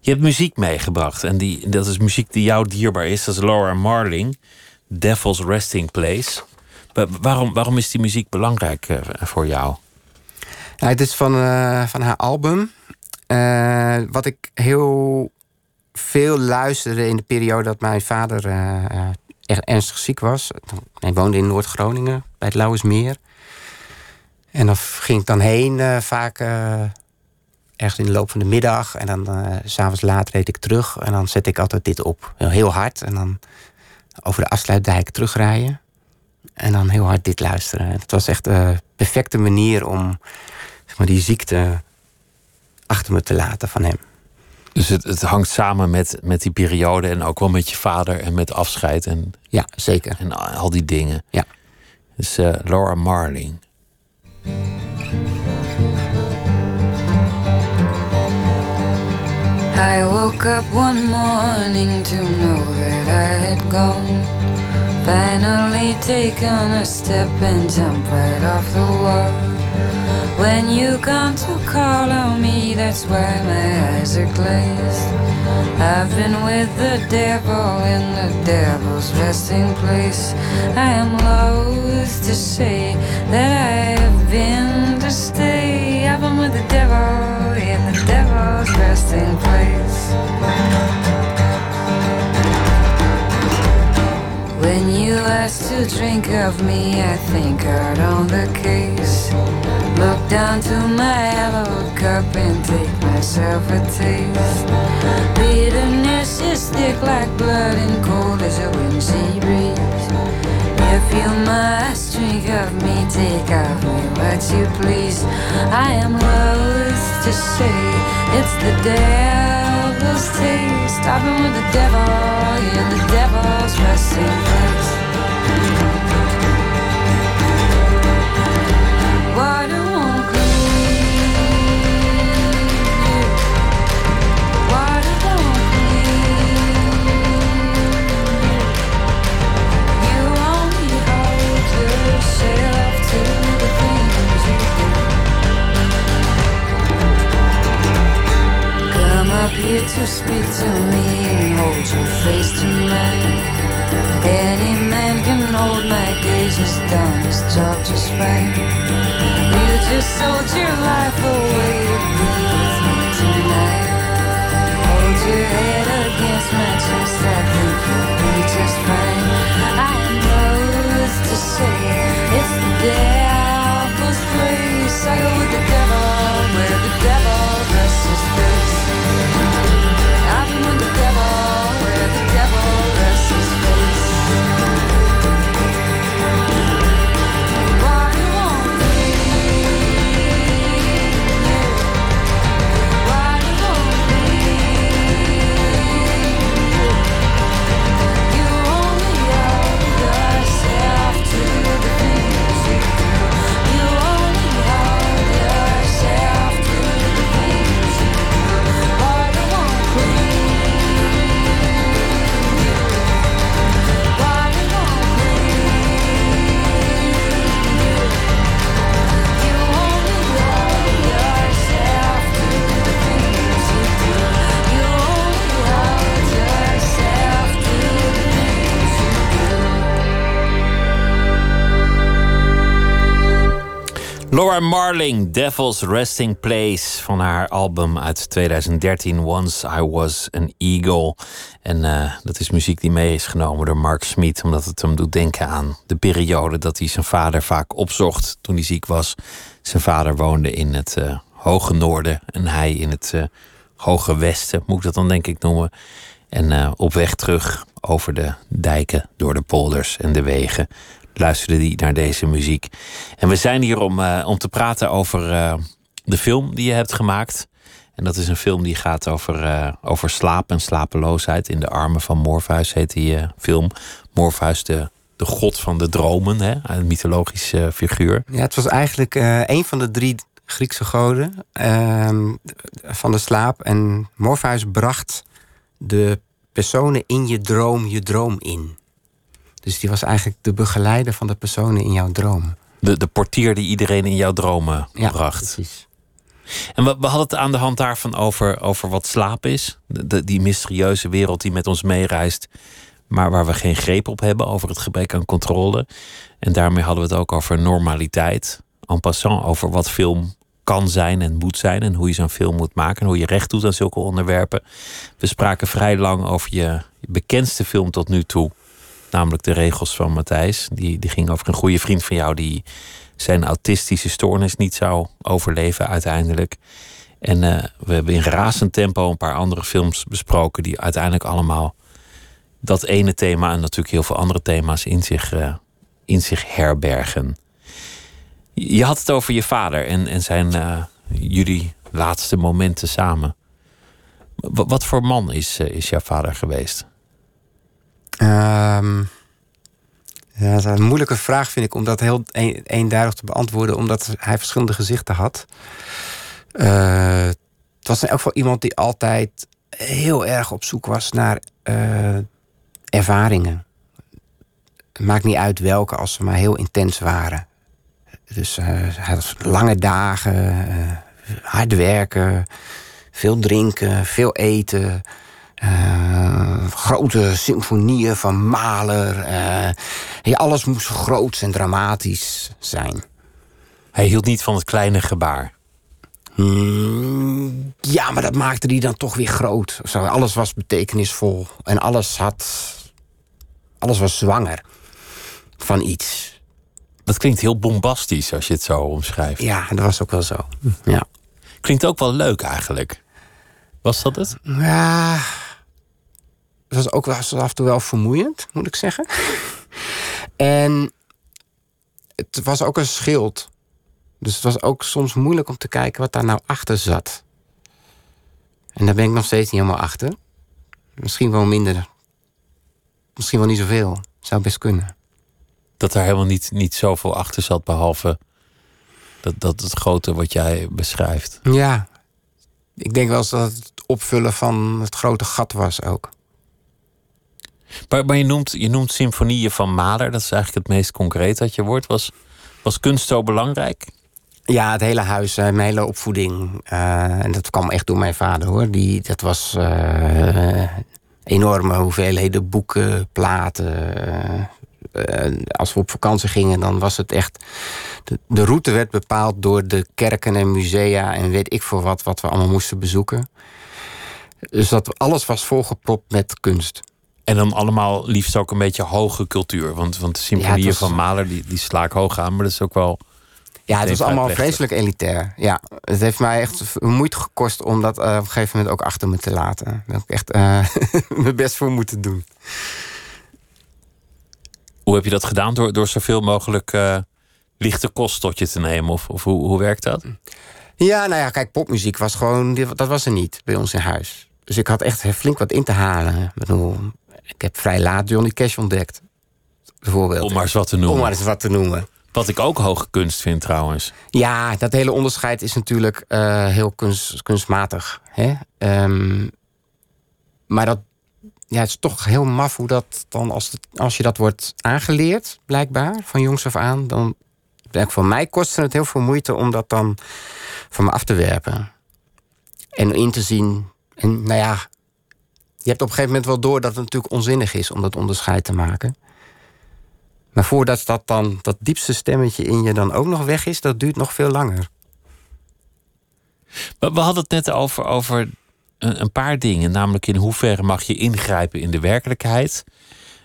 Je hebt muziek meegebracht. En die, dat is muziek die jou dierbaar is. Dat is Laura Marling, Devil's Resting Place. Waarom, waarom is die muziek belangrijk eh, voor jou? Het is van, uh, van haar album. Uh, wat ik heel veel luisterde in de periode dat mijn vader echt ernstig ziek was. Hij woonde in Noord-Groningen, bij het Lauwersmeer. En dan ging ik dan heen, vaak ergens in de loop van de middag. En dan s s'avonds laat reed ik terug. En dan zet ik altijd dit op. Heel hard. En dan over de afsluitdijk terugrijden. En dan heel hard dit luisteren. Het was echt een perfecte manier om maar, die ziekte achter me te laten van hem. Dus het, het hangt samen met, met die periode en ook wel met je vader en met afscheid en. Ja, zeker. En al die dingen. Ja. Dus uh, Laura Marling. I woke up one morning to know that I had gone. Finally taken a step and jumped right off the wall. When you come to call on me, that's why my eyes are glazed. I've been with the devil in the devil's resting place. I am loath to say that I have been to stay. I've been with the devil in the devil's resting place. When you ask to drink of me, I think hard on the case. Look down to my yellow cup and take myself a taste. Bitterness is thick like blood and cold as a windsea breeze. If you must drink of me, take of me what you please. I am loath to say it's the devil's taste. I've been with the devil in the devil's resting here to speak to me and hold your face to mine. Any man can hold my gaze as dumb as talk just fine. You just sold your life away to be with me tonight. Hold your head against my chest, I think you'll be just fine. I am loath to say it's the devil's place. I Laura Marling, Devil's Resting Place van haar album uit 2013, Once I Was an Eagle. En eh, dat is muziek die mee is genomen door Mark Smith, omdat het hem doet denken aan de periode dat hij zijn vader vaak opzocht toen hij ziek was. Zijn vader woonde in het eh, hoge noorden en hij in het eh, hoge westen, moet ik dat dan denk ik noemen. En op weg terug over de dijken, door de polders en de wegen, luisterde hij naar deze muziek. En we zijn hier om, eh, om te praten over eh, de film die je hebt gemaakt. En dat is een film die gaat over, eh, over slaap en slapeloosheid. In de armen van Morpheus heet die film. Morpheus, de, de god van de dromen, hè? een mythologische figuur. Ja, het was eigenlijk een van de drie Griekse goden ehm, van de slaap. En Morpheus bracht de personen in je droom je droom in. Dus die was eigenlijk de begeleider van de personen in jouw droom. De, de portier die iedereen in jouw dromen Ja, bracht. precies. En we, we hadden het aan de hand daarvan over, over wat slaap is. De, de- die mysterieuze wereld die met ons meereist. Maar waar we geen greep op hebben. Over het gebrek aan controle. En daarmee hadden we het ook over normaliteit. En passant over wat film kan zijn en moet zijn. En hoe je zo'n film moet maken. En hoe je recht doet aan zulke onderwerpen. We spraken vrij lang over je bekendste film tot nu toe. Namelijk De Regels van Matthijs. Die, die ging over een goede vriend van jou die zijn autistische stoornis niet zou overleven uiteindelijk. En eh, we hebben in razend tempo een paar andere films besproken die uiteindelijk allemaal dat ene thema en natuurlijk heel veel andere thema's in zich, eh, in zich herbergen. Je had het over je vader en, en zijn eh, jullie laatste momenten samen. Wa- wat voor man is, is jouw vader geweest? Ehm, ja, dat is een moeilijke vraag, vind ik, om dat heel een- eenduidig te beantwoorden, omdat hij verschillende gezichten had. Eh, het was in elk geval iemand die altijd heel erg op zoek was naar eh, ervaringen. Maakt niet uit welke, als ze maar heel intens waren. Dus eh, hij had lange dagen, hard werken, veel drinken, veel eten. Eh, grote symfonieën van Mahler. ja, alles moest groot en dramatisch zijn. Hij hield niet van het kleine gebaar. Hmm, ja, maar dat maakte die dan toch weer groot. Zo, alles was betekenisvol. En alles had. Alles was zwanger van iets. Dat klinkt heel bombastisch als je het zo omschrijft. Ja, dat was ook wel zo. Ja. Klinkt ook wel leuk eigenlijk. Was dat het? Ja. Het was ook wel af en toe wel vermoeiend, moet ik zeggen. En het was ook een schild. Dus het was ook soms moeilijk om te kijken wat daar nou achter zat. En daar ben ik nog steeds niet helemaal achter. Misschien wel minder. Misschien wel niet zoveel. Zou best kunnen. Dat er helemaal niet, niet zoveel achter zat, behalve dat, dat het grote wat jij beschrijft. Ja. Ik denk wel eens dat het opvullen van het grote gat was ook. Maar, je, noemt, je noemt symfonieën van Mahler, dat is eigenlijk het meest concreet dat je wordt. Was, was kunst zo belangrijk? Ja, het hele huis, mijn hele opvoeding. eh, en dat kwam echt door mijn vader hoor. Die, dat was eh, enorme hoeveelheden boeken, platen. eh, als we op vakantie gingen, dan was het echt. De, de route werd bepaald door de kerken en musea en weet ik voor wat, wat we allemaal moesten bezoeken. Dus dat alles was volgepropt met kunst. En dan allemaal liefst ook een beetje hoge cultuur. Want, want de symfonieën Ja, het was- van Mahler, die, die sla ik hoog aan. Maar dat is ook wel... Ja, het was allemaal vreselijk elitair. Ja, het heeft mij echt moeite gekost om dat eh, op een gegeven moment ook achter me te laten. Daar heb ik echt eh, mijn best voor moeten doen. Hoe heb je dat gedaan? Door, door zoveel mogelijk eh, lichte kost tot je te nemen? Of, of hoe, hoe werkt dat? Ja, nou ja, kijk, popmuziek was gewoon, dat was er niet bij ons in huis. Dus ik had echt flink wat in te halen. Ik bedoel, ik heb vrij laat Johnny Cash ontdekt. Bijvoorbeeld. Om maar eens wat te noemen. Om maar eens wat te noemen. Wat ik ook hoge kunst vind trouwens. Ja, dat hele onderscheid is natuurlijk eh, heel kunst, kunstmatig. Hè? Ehm, maar dat, ja, het is toch heel maf hoe dat dan, als, het, als je dat wordt aangeleerd, blijkbaar, van jongs af aan, dan, voor mij kostte het heel veel moeite om dat dan van me af te werpen. En in te zien. En nou ja, je hebt op een gegeven moment wel door dat het natuurlijk onzinnig is om dat onderscheid te maken. Maar voordat dat dan, dat diepste stemmetje in je dan ook nog weg is, dat duurt nog veel langer. We, hadden het net over, over een, een paar dingen. Namelijk in hoeverre mag je ingrijpen in de werkelijkheid.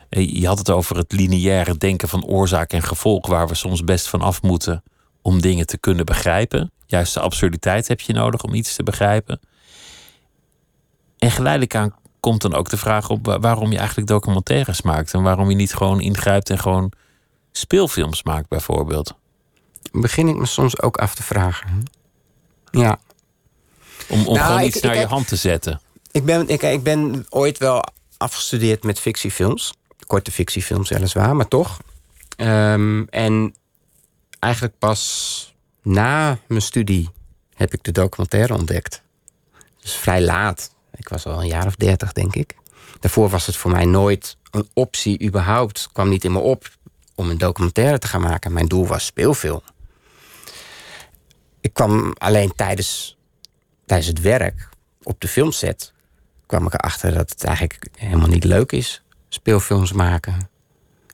Eh, Je had het over het lineaire denken van oorzaak en gevolg... waar we soms best van af moeten om dingen te kunnen begrijpen. Juist de absurditeit heb je nodig om iets te begrijpen. En geleidelijk aan komt dan ook de vraag op... wa- waarom je eigenlijk documentaires maakt... en waarom je niet gewoon ingrijpt en gewoon speelfilms maakt bijvoorbeeld. Begin ik me soms ook af te vragen. Ja. Om, om Nou, gewoon iets ik naar je hand te zetten. Ik ben, ik, ik ben ooit wel afgestudeerd met fictiefilms. Korte fictiefilms weliswaar, maar toch. Ehm, en eigenlijk pas na mijn studie heb ik de documentaire ontdekt. Dus vrij laat. Ik was al een jaar of dertig, denk ik. Daarvoor was het voor mij nooit een optie überhaupt. Het kwam niet in me op om een documentaire te gaan maken. Mijn doel was speelfilm. Ik kwam alleen tijdens, tijdens het werk op de filmset... kwam ik erachter dat het eigenlijk helemaal niet leuk is. Speelfilms maken.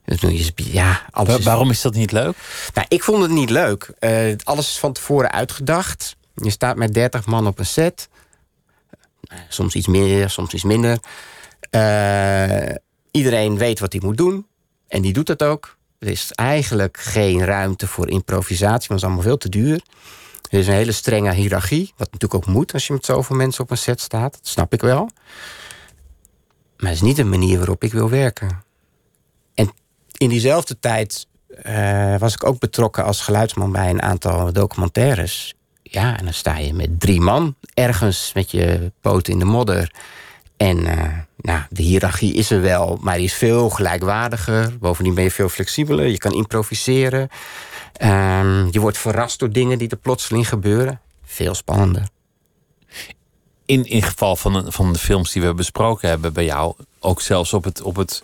Dus toen is, ja, alles is waarom is dat niet leuk? nou, ik vond het niet leuk. Eh, alles is van tevoren uitgedacht. Je staat met 30 man op een set. Soms iets meer, soms iets minder. Eh, iedereen weet wat hij moet doen. En die doet dat ook. Er is eigenlijk geen ruimte voor improvisatie, want het is allemaal veel te duur. Er is een hele strenge hiërarchie, wat natuurlijk ook moet als je met zoveel mensen op een set staat. Dat snap ik wel. Maar het is niet de manier waarop ik wil werken. En in diezelfde tijd eh, was ik ook betrokken als geluidsman bij een aantal documentaires. Ja, en dan sta je met drie man ergens met je poten in de modder. En eh, nou, de hiërarchie is er wel, maar die is veel gelijkwaardiger. Bovendien ben je veel flexibeler, je kan improviseren. Ehm, je wordt verrast door dingen die er plotseling gebeuren. Veel spannender. In, in geval van, een- van de films die we besproken hebben bij jou, ook zelfs op het, op het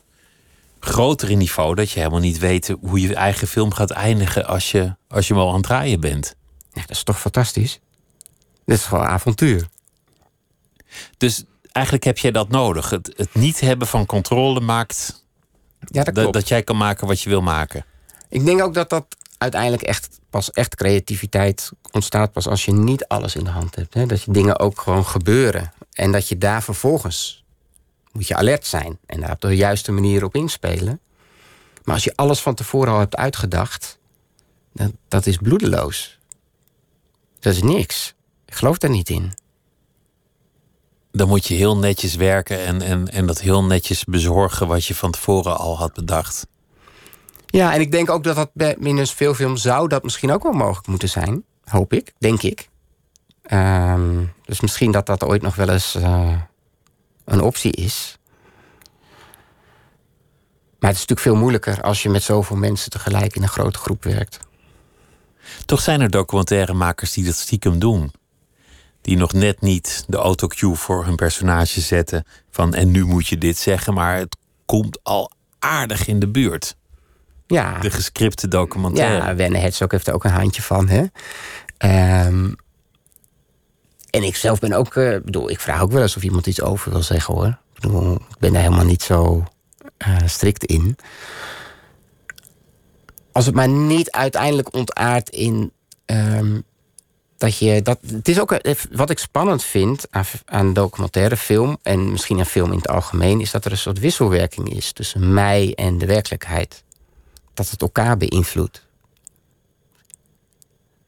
grotere niveau dat je helemaal niet weet hoe je eigen film gaat eindigen als je, als je al aan het draaien bent. Ja, dat is toch fantastisch? Dat is gewoon avontuur. Dus eigenlijk heb jij dat nodig. Het, het niet hebben van controle maakt Ja, dat dat, klopt. dat jij kan maken wat je wil maken. Ik denk ook dat dat uiteindelijk echt pas echt creativiteit ontstaat pas als je niet alles in de hand hebt. Hè? Dat je dingen ook gewoon gebeuren. En dat je daar vervolgens moet je alert zijn en daar op de juiste manier op inspelen. Maar als je alles van tevoren al hebt uitgedacht, dat, dat is bloedeloos. Dat is niks. Ik geloof daar niet in. Dan moet je heel netjes werken en, en, en dat heel netjes bezorgen wat je van tevoren al had bedacht. Ja, en ik denk ook dat dat bij binnen veel film zou dat misschien ook wel mogelijk moeten zijn. Hoop ik, denk ik. Ehm, dus misschien dat dat ooit nog wel eens eh, een optie is. Maar het is natuurlijk veel moeilijker als je met zoveel mensen tegelijk in een grote groep werkt. Toch zijn er documentairemakers die dat stiekem doen. Die nog net niet de autocue voor hun personage zetten. Van en nu moet je dit zeggen, maar het komt al aardig in de buurt. Ja, De gescripte documentaire. ja Werner Herzog heeft er ook een handje van. Hè? Ehm, en ik zelf ben ook... eh, bedoel, ik vraag ook wel eens of iemand iets over wil zeggen, hoor. Ik, bedoel, ik ben daar helemaal niet zo eh, strikt in. Als het maar niet uiteindelijk ontaart in... ehm, dat je dat, het is ook eh, wat ik spannend vind aan, aan documentaire film en misschien aan film in het algemeen, is dat er een soort wisselwerking is tussen mij en de werkelijkheid. Dat het elkaar beïnvloedt.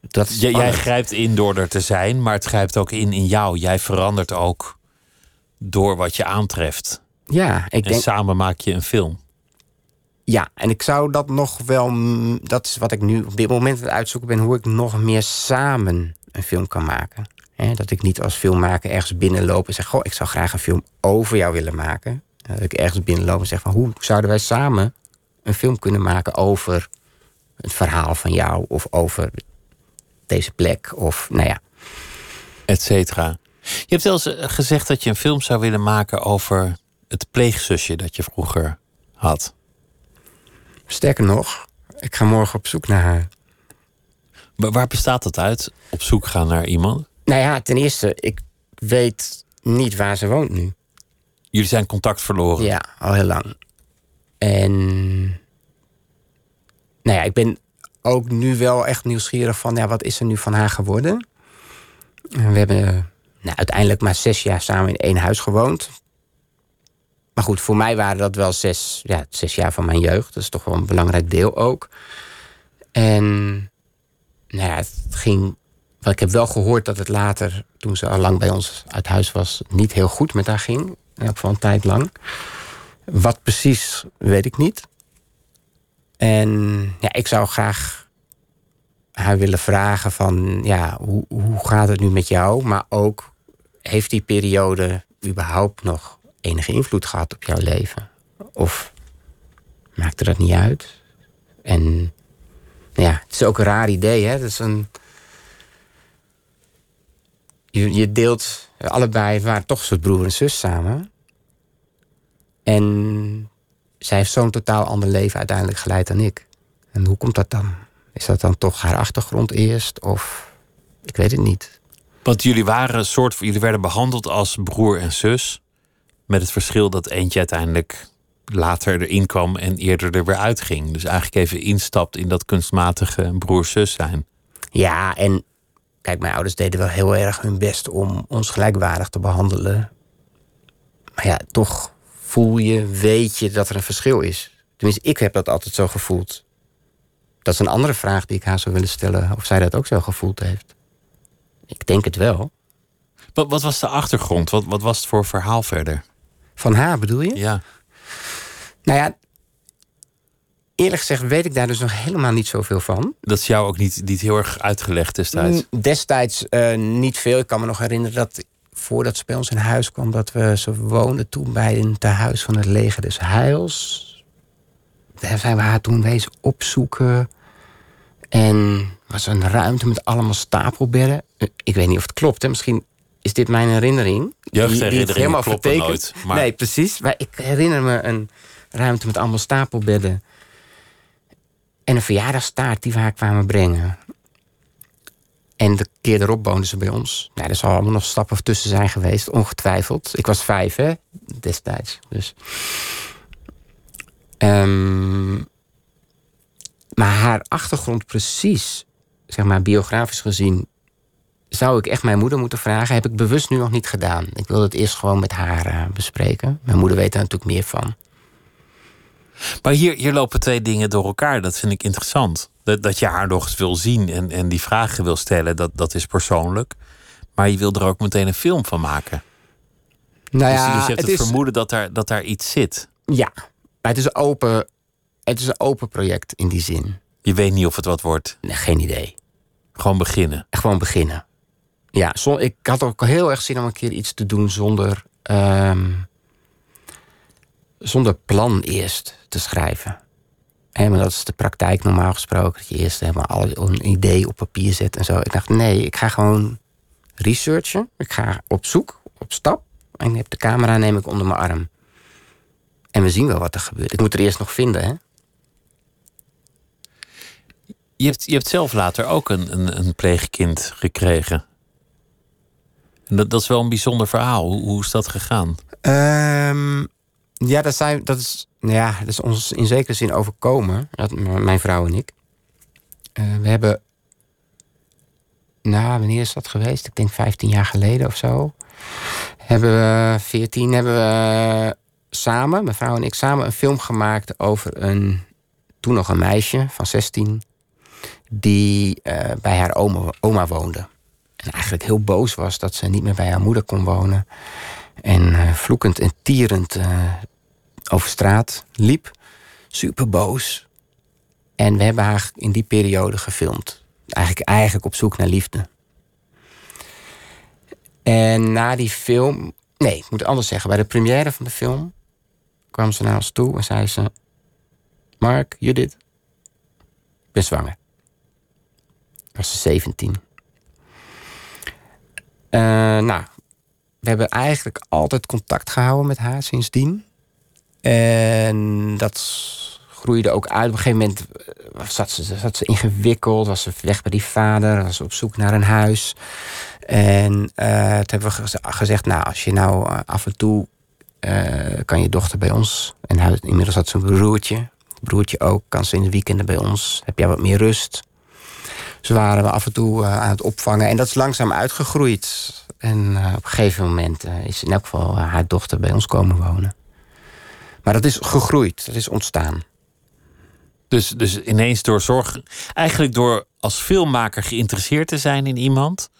Dat is jij grijpt in door er te zijn, maar het grijpt ook in in jou. Jij verandert ook door wat je aantreft. Ja, ik En denk, samen maak je een film. Ja, en ik zou dat nog wel. Dat is wat ik nu op dit moment aan het uitzoeken ben, hoe ik nog meer samen een film kan maken. Dat ik niet als filmmaker ergens binnenloop en zeg: Goh, ik zou graag een film over jou willen maken. Dat ik ergens binnenloop en zeg: van, Hoe zouden wij samen een film kunnen maken over het verhaal van jou of over deze plek? Of nou ja, et cetera. Je hebt wel eens eh, gezegd dat je een film zou willen maken over het pleegzusje dat je vroeger had. Sterker nog, ik ga morgen op zoek naar haar. Maar waar bestaat dat uit? Op zoek gaan naar iemand? Nou ja, ten eerste, ik weet niet waar ze woont nu. Jullie zijn contact verloren. Ja, al heel lang. En. Nou ja, ik ben ook nu wel echt nieuwsgierig van, ja, wat is er nu van haar geworden? En We hebben nou, uiteindelijk maar zes jaar samen in één huis gewoond. Maar goed, voor mij waren dat wel zes, ja, zes jaar van mijn jeugd. Dat is toch wel een belangrijk deel ook. En nou ja, het ging. Ik heb wel gehoord dat het later, toen ze al lang bij ons uit huis was, niet heel goed met haar ging. In elk geval een tijd lang. Wat precies, weet ik niet. En ja, ik zou graag haar willen vragen van, ja, hoe, hoe gaat het nu met jou? Maar ook, heeft die periode überhaupt nog enige invloed gehad op jouw leven? Of maakte dat niet uit? En ja, het is ook een raar idee, hè? Het is een... Je, je deelt allebei, waren toch een soort broer en zus samen. En zij heeft zo'n totaal ander leven uiteindelijk geleid dan ik. En hoe komt dat dan? Is dat dan toch haar achtergrond eerst? Of ik weet het niet. Want jullie waren een soort. Jullie werden behandeld als broer en zus. Met het verschil dat eentje uiteindelijk later erin kwam en eerder er weer uitging. Dus eigenlijk even instapt in dat kunstmatige broer-zus zijn. Ja, en kijk, mijn ouders deden wel heel erg hun best om ons gelijkwaardig te behandelen. Maar ja, toch voel je, weet je dat er een verschil is. Tenminste, ik heb dat altijd zo gevoeld. Dat is een andere vraag die ik haar zou willen stellen. Of zij dat ook zo gevoeld heeft. Ik denk het wel. Wat, wat was de achtergrond? Wat, wat was het voor verhaal verder? Van haar bedoel je? Ja. Nou ja, eerlijk gezegd weet ik daar dus nog helemaal niet zoveel van. Dat is jou ook niet, niet heel erg uitgelegd destijds. Mm, Destijds eh, niet veel. Ik kan me nog herinneren dat voordat ze bij ons in huis kwam, dat we ze woonden toen bij een tehuis van het leger des Heils. Daar zijn we haar toen wezen opzoeken. En was een ruimte met allemaal stapelbedden. Eh, Ik weet niet of het klopt. Hè? Misschien is dit mijn herinnering. Die- die Jeugdherinneringen helemaal kloppen vertekent. nooit, maar- Nee, precies. Maar ik herinner me een ruimte met allemaal stapelbedden. En een verjaardagstaart die we haar kwamen brengen. En de keer erop woonden ze bij ons. Nou, er zal allemaal nog stappen tussen zijn geweest, ongetwijfeld. Ik was vijf, hè, destijds. Dus. Ehm, maar haar achtergrond precies, zeg maar biografisch gezien, zou ik echt mijn moeder moeten vragen. Heb ik bewust nu nog niet gedaan. Ik wilde het eerst gewoon met haar eh, bespreken. Mijn moeder weet daar natuurlijk meer van. Maar hier, hier lopen twee dingen door elkaar. Dat vind ik interessant. Dat, dat je haar nog eens wil zien en, en die vragen wil stellen, dat, dat is persoonlijk. Maar je wil er ook meteen een film van maken. Nou dus, ja, dus je hebt het, is, vermoeden dat daar, dat daar iets zit. Ja, maar het is, een open, het is een open project in die zin. Je weet niet of het wat wordt. Nee, geen idee. Gewoon beginnen. Gewoon beginnen. Ja, ik had ook heel erg zin om een keer iets te doen zonder, ehm, zonder plan eerst te schrijven. Hè, maar dat is de praktijk normaal gesproken. Dat je eerst helemaal al een idee op papier zet en zo. Ik dacht, nee, ik ga gewoon researchen. Ik ga op zoek, op stap. En ik heb de camera neem ik onder mijn arm. En we zien wel wat er gebeurt. Ik moet er eerst nog vinden, hè. Je hebt, je hebt zelf later ook een, een, een pleegkind gekregen. En dat, dat is wel een bijzonder verhaal. Hoe, hoe is dat gegaan? Ehm, ja, dat, zijn, dat, is, nou ja, dat is ons in zekere zin overkomen. Dat, mijn vrouw en ik. Eh, we hebben... Nou, wanneer is dat geweest? Ik denk 15 jaar geleden of zo. Hebben we, 14, hebben we samen, mijn vrouw en ik, samen een film gemaakt over een... Toen nog een meisje van 16 die eh, bij haar oma, oma woonde. En eigenlijk heel boos was dat ze niet meer bij haar moeder kon wonen. En eh, vloekend en tierend eh, over straat liep. Super boos. En we hebben haar in die periode gefilmd. Eigenlijk, eigenlijk op zoek naar liefde. En na die film. Nee, ik moet het anders zeggen. Bij de première van de film kwam ze naar ons toe en zei ze: Mark, Judith, ik ben zwanger. Was ze 17. Eh, nou, we hebben eigenlijk altijd contact gehouden met haar sindsdien. En dat groeide ook uit. Op een gegeven moment eh, zat ze, zat ze ingewikkeld, was ze weg bij die vader, was ze op zoek naar een huis. En eh, toen hebben we geze- gezegd, nou, als je nou af en toe kan je dochter bij ons. En inmiddels had ze een broertje. Broertje ook, kan ze in de weekenden bij ons. Heb jij wat meer rust? Ze waren we af en toe eh, aan het opvangen. En dat is langzaam uitgegroeid. En eh, op een gegeven moment eh, is in elk geval haar dochter bij ons komen wonen. Maar dat is gegroeid, dat is ontstaan. Dus, dus ineens door zorg. Eigenlijk door als filmmaker geïnteresseerd te zijn in iemand.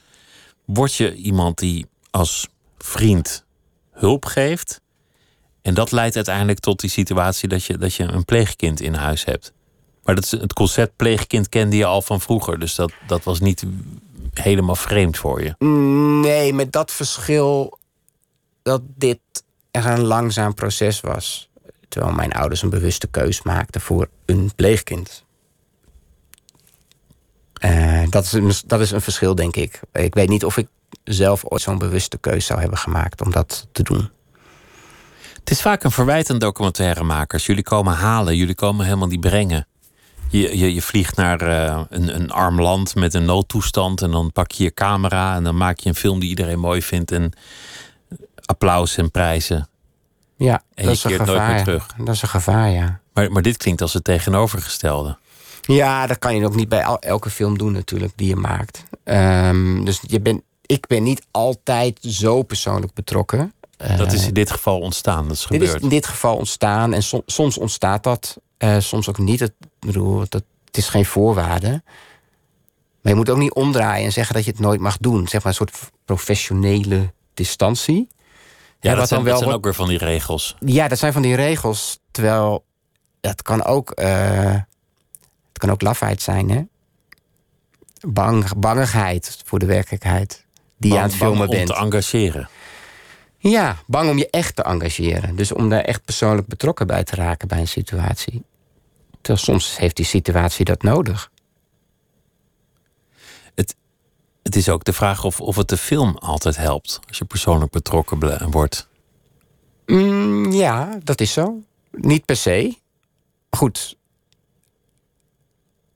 word je iemand die als vriend hulp geeft. En dat leidt uiteindelijk tot die situatie dat je, dat je een pleegkind in huis hebt. Maar dat is, het concept pleegkind kende je al van vroeger. Dus dat, dat was niet helemaal vreemd voor je. Nee, met dat verschil dat dit echt een langzaam proces was. Terwijl mijn ouders een bewuste keus maakten voor een pleegkind. Eh, dat, is een, dat is een verschil, denk ik. Ik weet niet of ik zelf ooit zo'n bewuste keus zou hebben gemaakt om dat te doen. Het is vaak een verwijt aan documentairemakers. Jullie komen halen, jullie komen helemaal niet brengen. Je, je, je vliegt naar eh, een, een arm land met een noodtoestand en dan pak je je camera en dan maak je een film die iedereen mooi vindt en applaus en prijzen. Ja, En dat je is een keert nooit meer terug. Dat is een gevaar, ja. Maar, maar dit klinkt als het tegenovergestelde. Ja, dat kan je ook niet bij el- elke film doen natuurlijk die je maakt. Ehm, dus je bent, ik ben niet altijd zo persoonlijk betrokken. Dat is Eh, in dit geval ontstaan, dat is dit is in dit geval ontstaan en som- soms ontstaat dat, eh, soms ook niet. Het, bedoel, dat, het is geen voorwaarde. Maar je moet ook niet omdraaien en zeggen dat je het nooit mag doen. Zeg maar een soort professionele distantie. ja, dat zijn, dan wel dat zijn wordt- ook weer van die regels. Ja, dat zijn van die regels. Terwijl het kan ook, eh, het kan ook lafheid zijn, hè? Bang, bangigheid voor de werkelijkheid die je aan het bang filmen om bent. te engageren. Ja, bang om je echt te engageren. Dus om daar echt persoonlijk betrokken bij te raken bij een situatie. Terwijl soms heeft die situatie dat nodig. Het is ook de vraag of, of het de film altijd helpt. Als je persoonlijk betrokken ble- wordt. Mm, ja, dat is zo. Niet per se. Goed.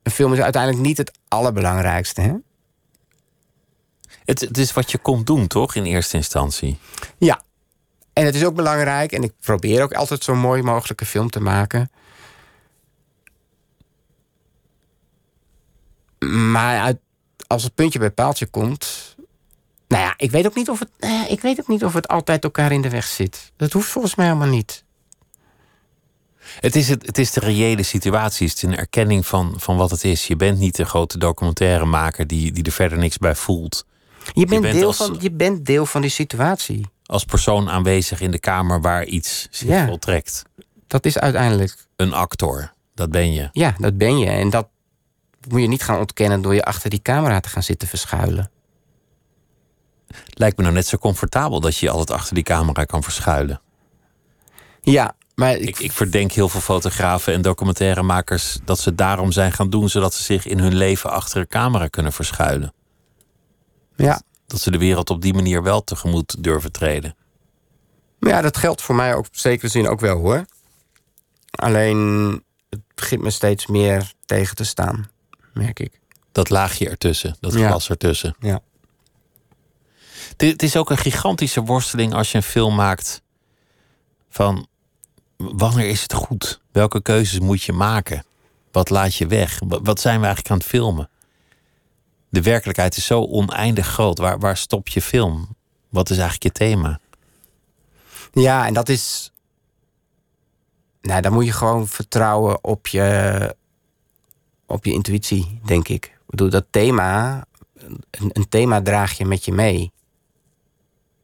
Een film is uiteindelijk niet het allerbelangrijkste. Hè? Het, het is wat je komt doen, toch? In eerste instantie. Ja. En het is ook belangrijk, en ik probeer ook altijd zo mooi mogelijke film te maken. Maar uit, als het puntje bij paaltje komt. Nou ja, ik weet, ook niet of het, eh, ik weet ook niet of het altijd elkaar in de weg zit. Dat hoeft volgens mij helemaal niet. Het is, het, het is de reële situatie. Het is een erkenning van, van wat het is. Je bent niet de grote documentairemaker die, die er verder niks bij voelt. Je bent, bent deel, als- van, je bent deel van die situatie. Als persoon aanwezig in de kamer waar iets zich Ja. voltrekt. Dat is uiteindelijk. Een actor, dat ben je. Ja, dat ben je. En dat moet je niet gaan ontkennen door je achter die camera te gaan zitten verschuilen. Lijkt me nou net zo comfortabel dat je je altijd achter die camera kan verschuilen. Ja, maar ik, Ik, ik verdenk heel veel fotografen en documentairemakers dat ze daarom zijn gaan doen, zodat ze zich in hun leven achter een camera kunnen verschuilen. Ja. Dat ze de wereld op die manier wel tegemoet durven treden. Maar ja, dat geldt voor mij ook op zekere zin ook wel hoor. Alleen het begint me steeds meer tegen te staan, merk ik. Dat laagje ertussen, dat Ja. glas ertussen. Ja. Het is ook een gigantische worsteling als je een film maakt van wanneer is het goed? Welke keuzes moet je maken? Wat laat je weg? Wa- Wat zijn we eigenlijk aan het filmen? De werkelijkheid is zo oneindig groot. Waar, waar stop je film? Wat is eigenlijk je thema? Ja, en dat is. Nou, dan moet je gewoon vertrouwen op je, op je intuïtie, denk ik. Ik bedoel, dat thema, een, een thema draag je met je mee.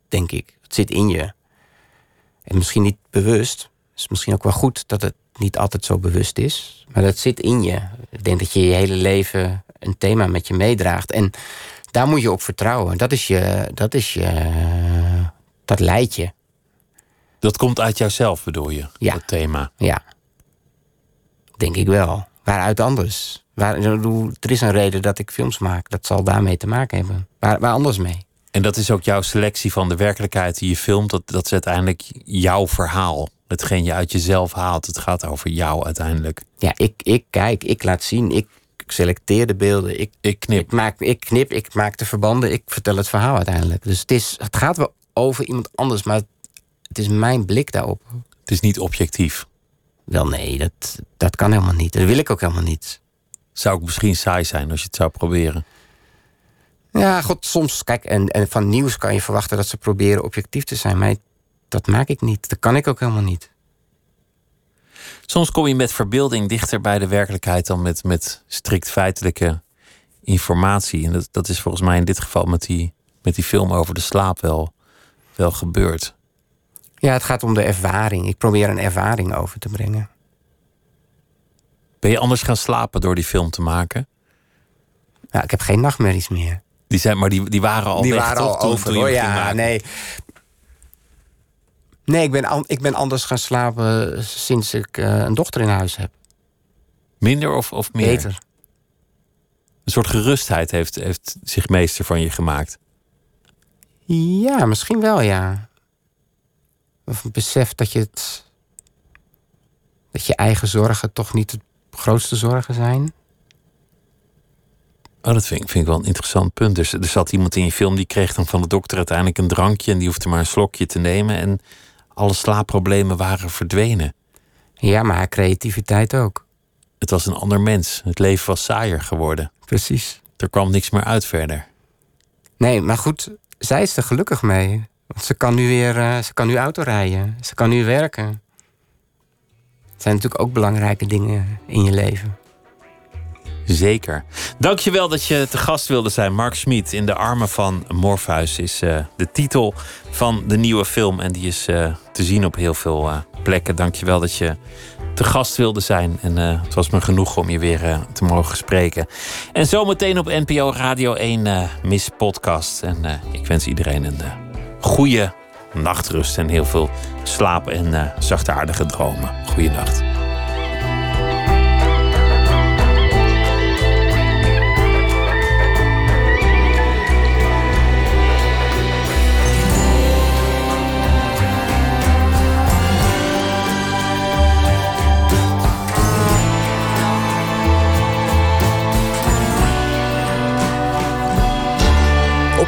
Denk ik. Het zit in je. En misschien niet bewust. Het is misschien ook wel goed dat het niet altijd zo bewust is. Maar dat zit in je. Ik denk dat je je hele leven een thema met je meedraagt. En daar moet je op vertrouwen. Dat is je. Dat is je. Dat leidt je. Dat komt uit jouzelf, bedoel je? Ja. Dat thema. Ja. Denk ik wel. Waaruit anders? Waar, er is een reden dat ik films maak. Dat zal daarmee te maken hebben. Waar, waar anders mee? En dat is ook jouw selectie van de werkelijkheid die je filmt. Dat, dat is uiteindelijk jouw verhaal. Hetgeen je uit jezelf haalt. Het gaat over jou uiteindelijk. Ja, ik, ik kijk, ik laat zien. Ik selecteer de beelden. Ik, Ik knip. ik, maak, ik knip, ik maak de verbanden. Ik vertel het verhaal uiteindelijk. Dus het, is, het gaat wel over iemand anders. Maar het is mijn blik daarop. Het is niet objectief. Wel nee, dat, dat kan helemaal niet. Dat wil ik ook helemaal niet. Zou ook misschien saai zijn als je het zou proberen. Ja, god, soms, kijk, en, en van nieuws kan je verwachten dat ze proberen objectief te zijn. Maar dat maak ik niet. Dat kan ik ook helemaal niet. Soms kom je met verbeelding dichter bij de werkelijkheid dan met, met strikt feitelijke informatie. En dat, dat is volgens mij in dit geval met die, met die film over de slaap wel, wel gebeurd. Ja, het gaat om de ervaring. Ik probeer een ervaring over te brengen. Ben je anders gaan slapen door die film te maken? Ja, ik heb geen nachtmerries meer. Die zijn, maar die, die waren al Die weg, waren toch? al Toen- over, toen je hoor. Ja, nee. Nee, ik ben, ik ben anders gaan slapen sinds ik eh, een dochter in huis heb. Minder of, of meer? Beter. Een soort gerustheid heeft, heeft zich meester van je gemaakt. Ja, misschien wel, ja. Of een besef dat je het... dat je eigen zorgen toch niet de grootste zorgen zijn. Oh, dat vind ik, vind ik wel een interessant punt. Dus er zat iemand in je film die kreeg dan van de dokter uiteindelijk een drankje en die hoefde maar een slokje te nemen en alle slaapproblemen waren verdwenen. Ja, maar haar creativiteit ook. Het was een ander mens. Het leven was saaier geworden. Precies. Er kwam niks meer uit verder. Nee, maar goed, zij is er gelukkig mee. Want ze kan nu weer eh, ze kan nu auto rijden. Ze kan nu werken. Het zijn natuurlijk ook belangrijke dingen in je leven. Zeker. Dankjewel dat je te gast wilde zijn. Mark Smit in de armen van Morpheus is eh, de titel van de nieuwe film. En die is eh, te zien op heel veel eh, plekken. Dankjewel dat je te gast wilde zijn. En het was me genoeg om je weer te mogen spreken. En zometeen op NPO Radio 1 eh Miss Podcast. En ik wens iedereen een goede nachtrust en heel veel slaap en zachtaardige dromen. Goeienacht.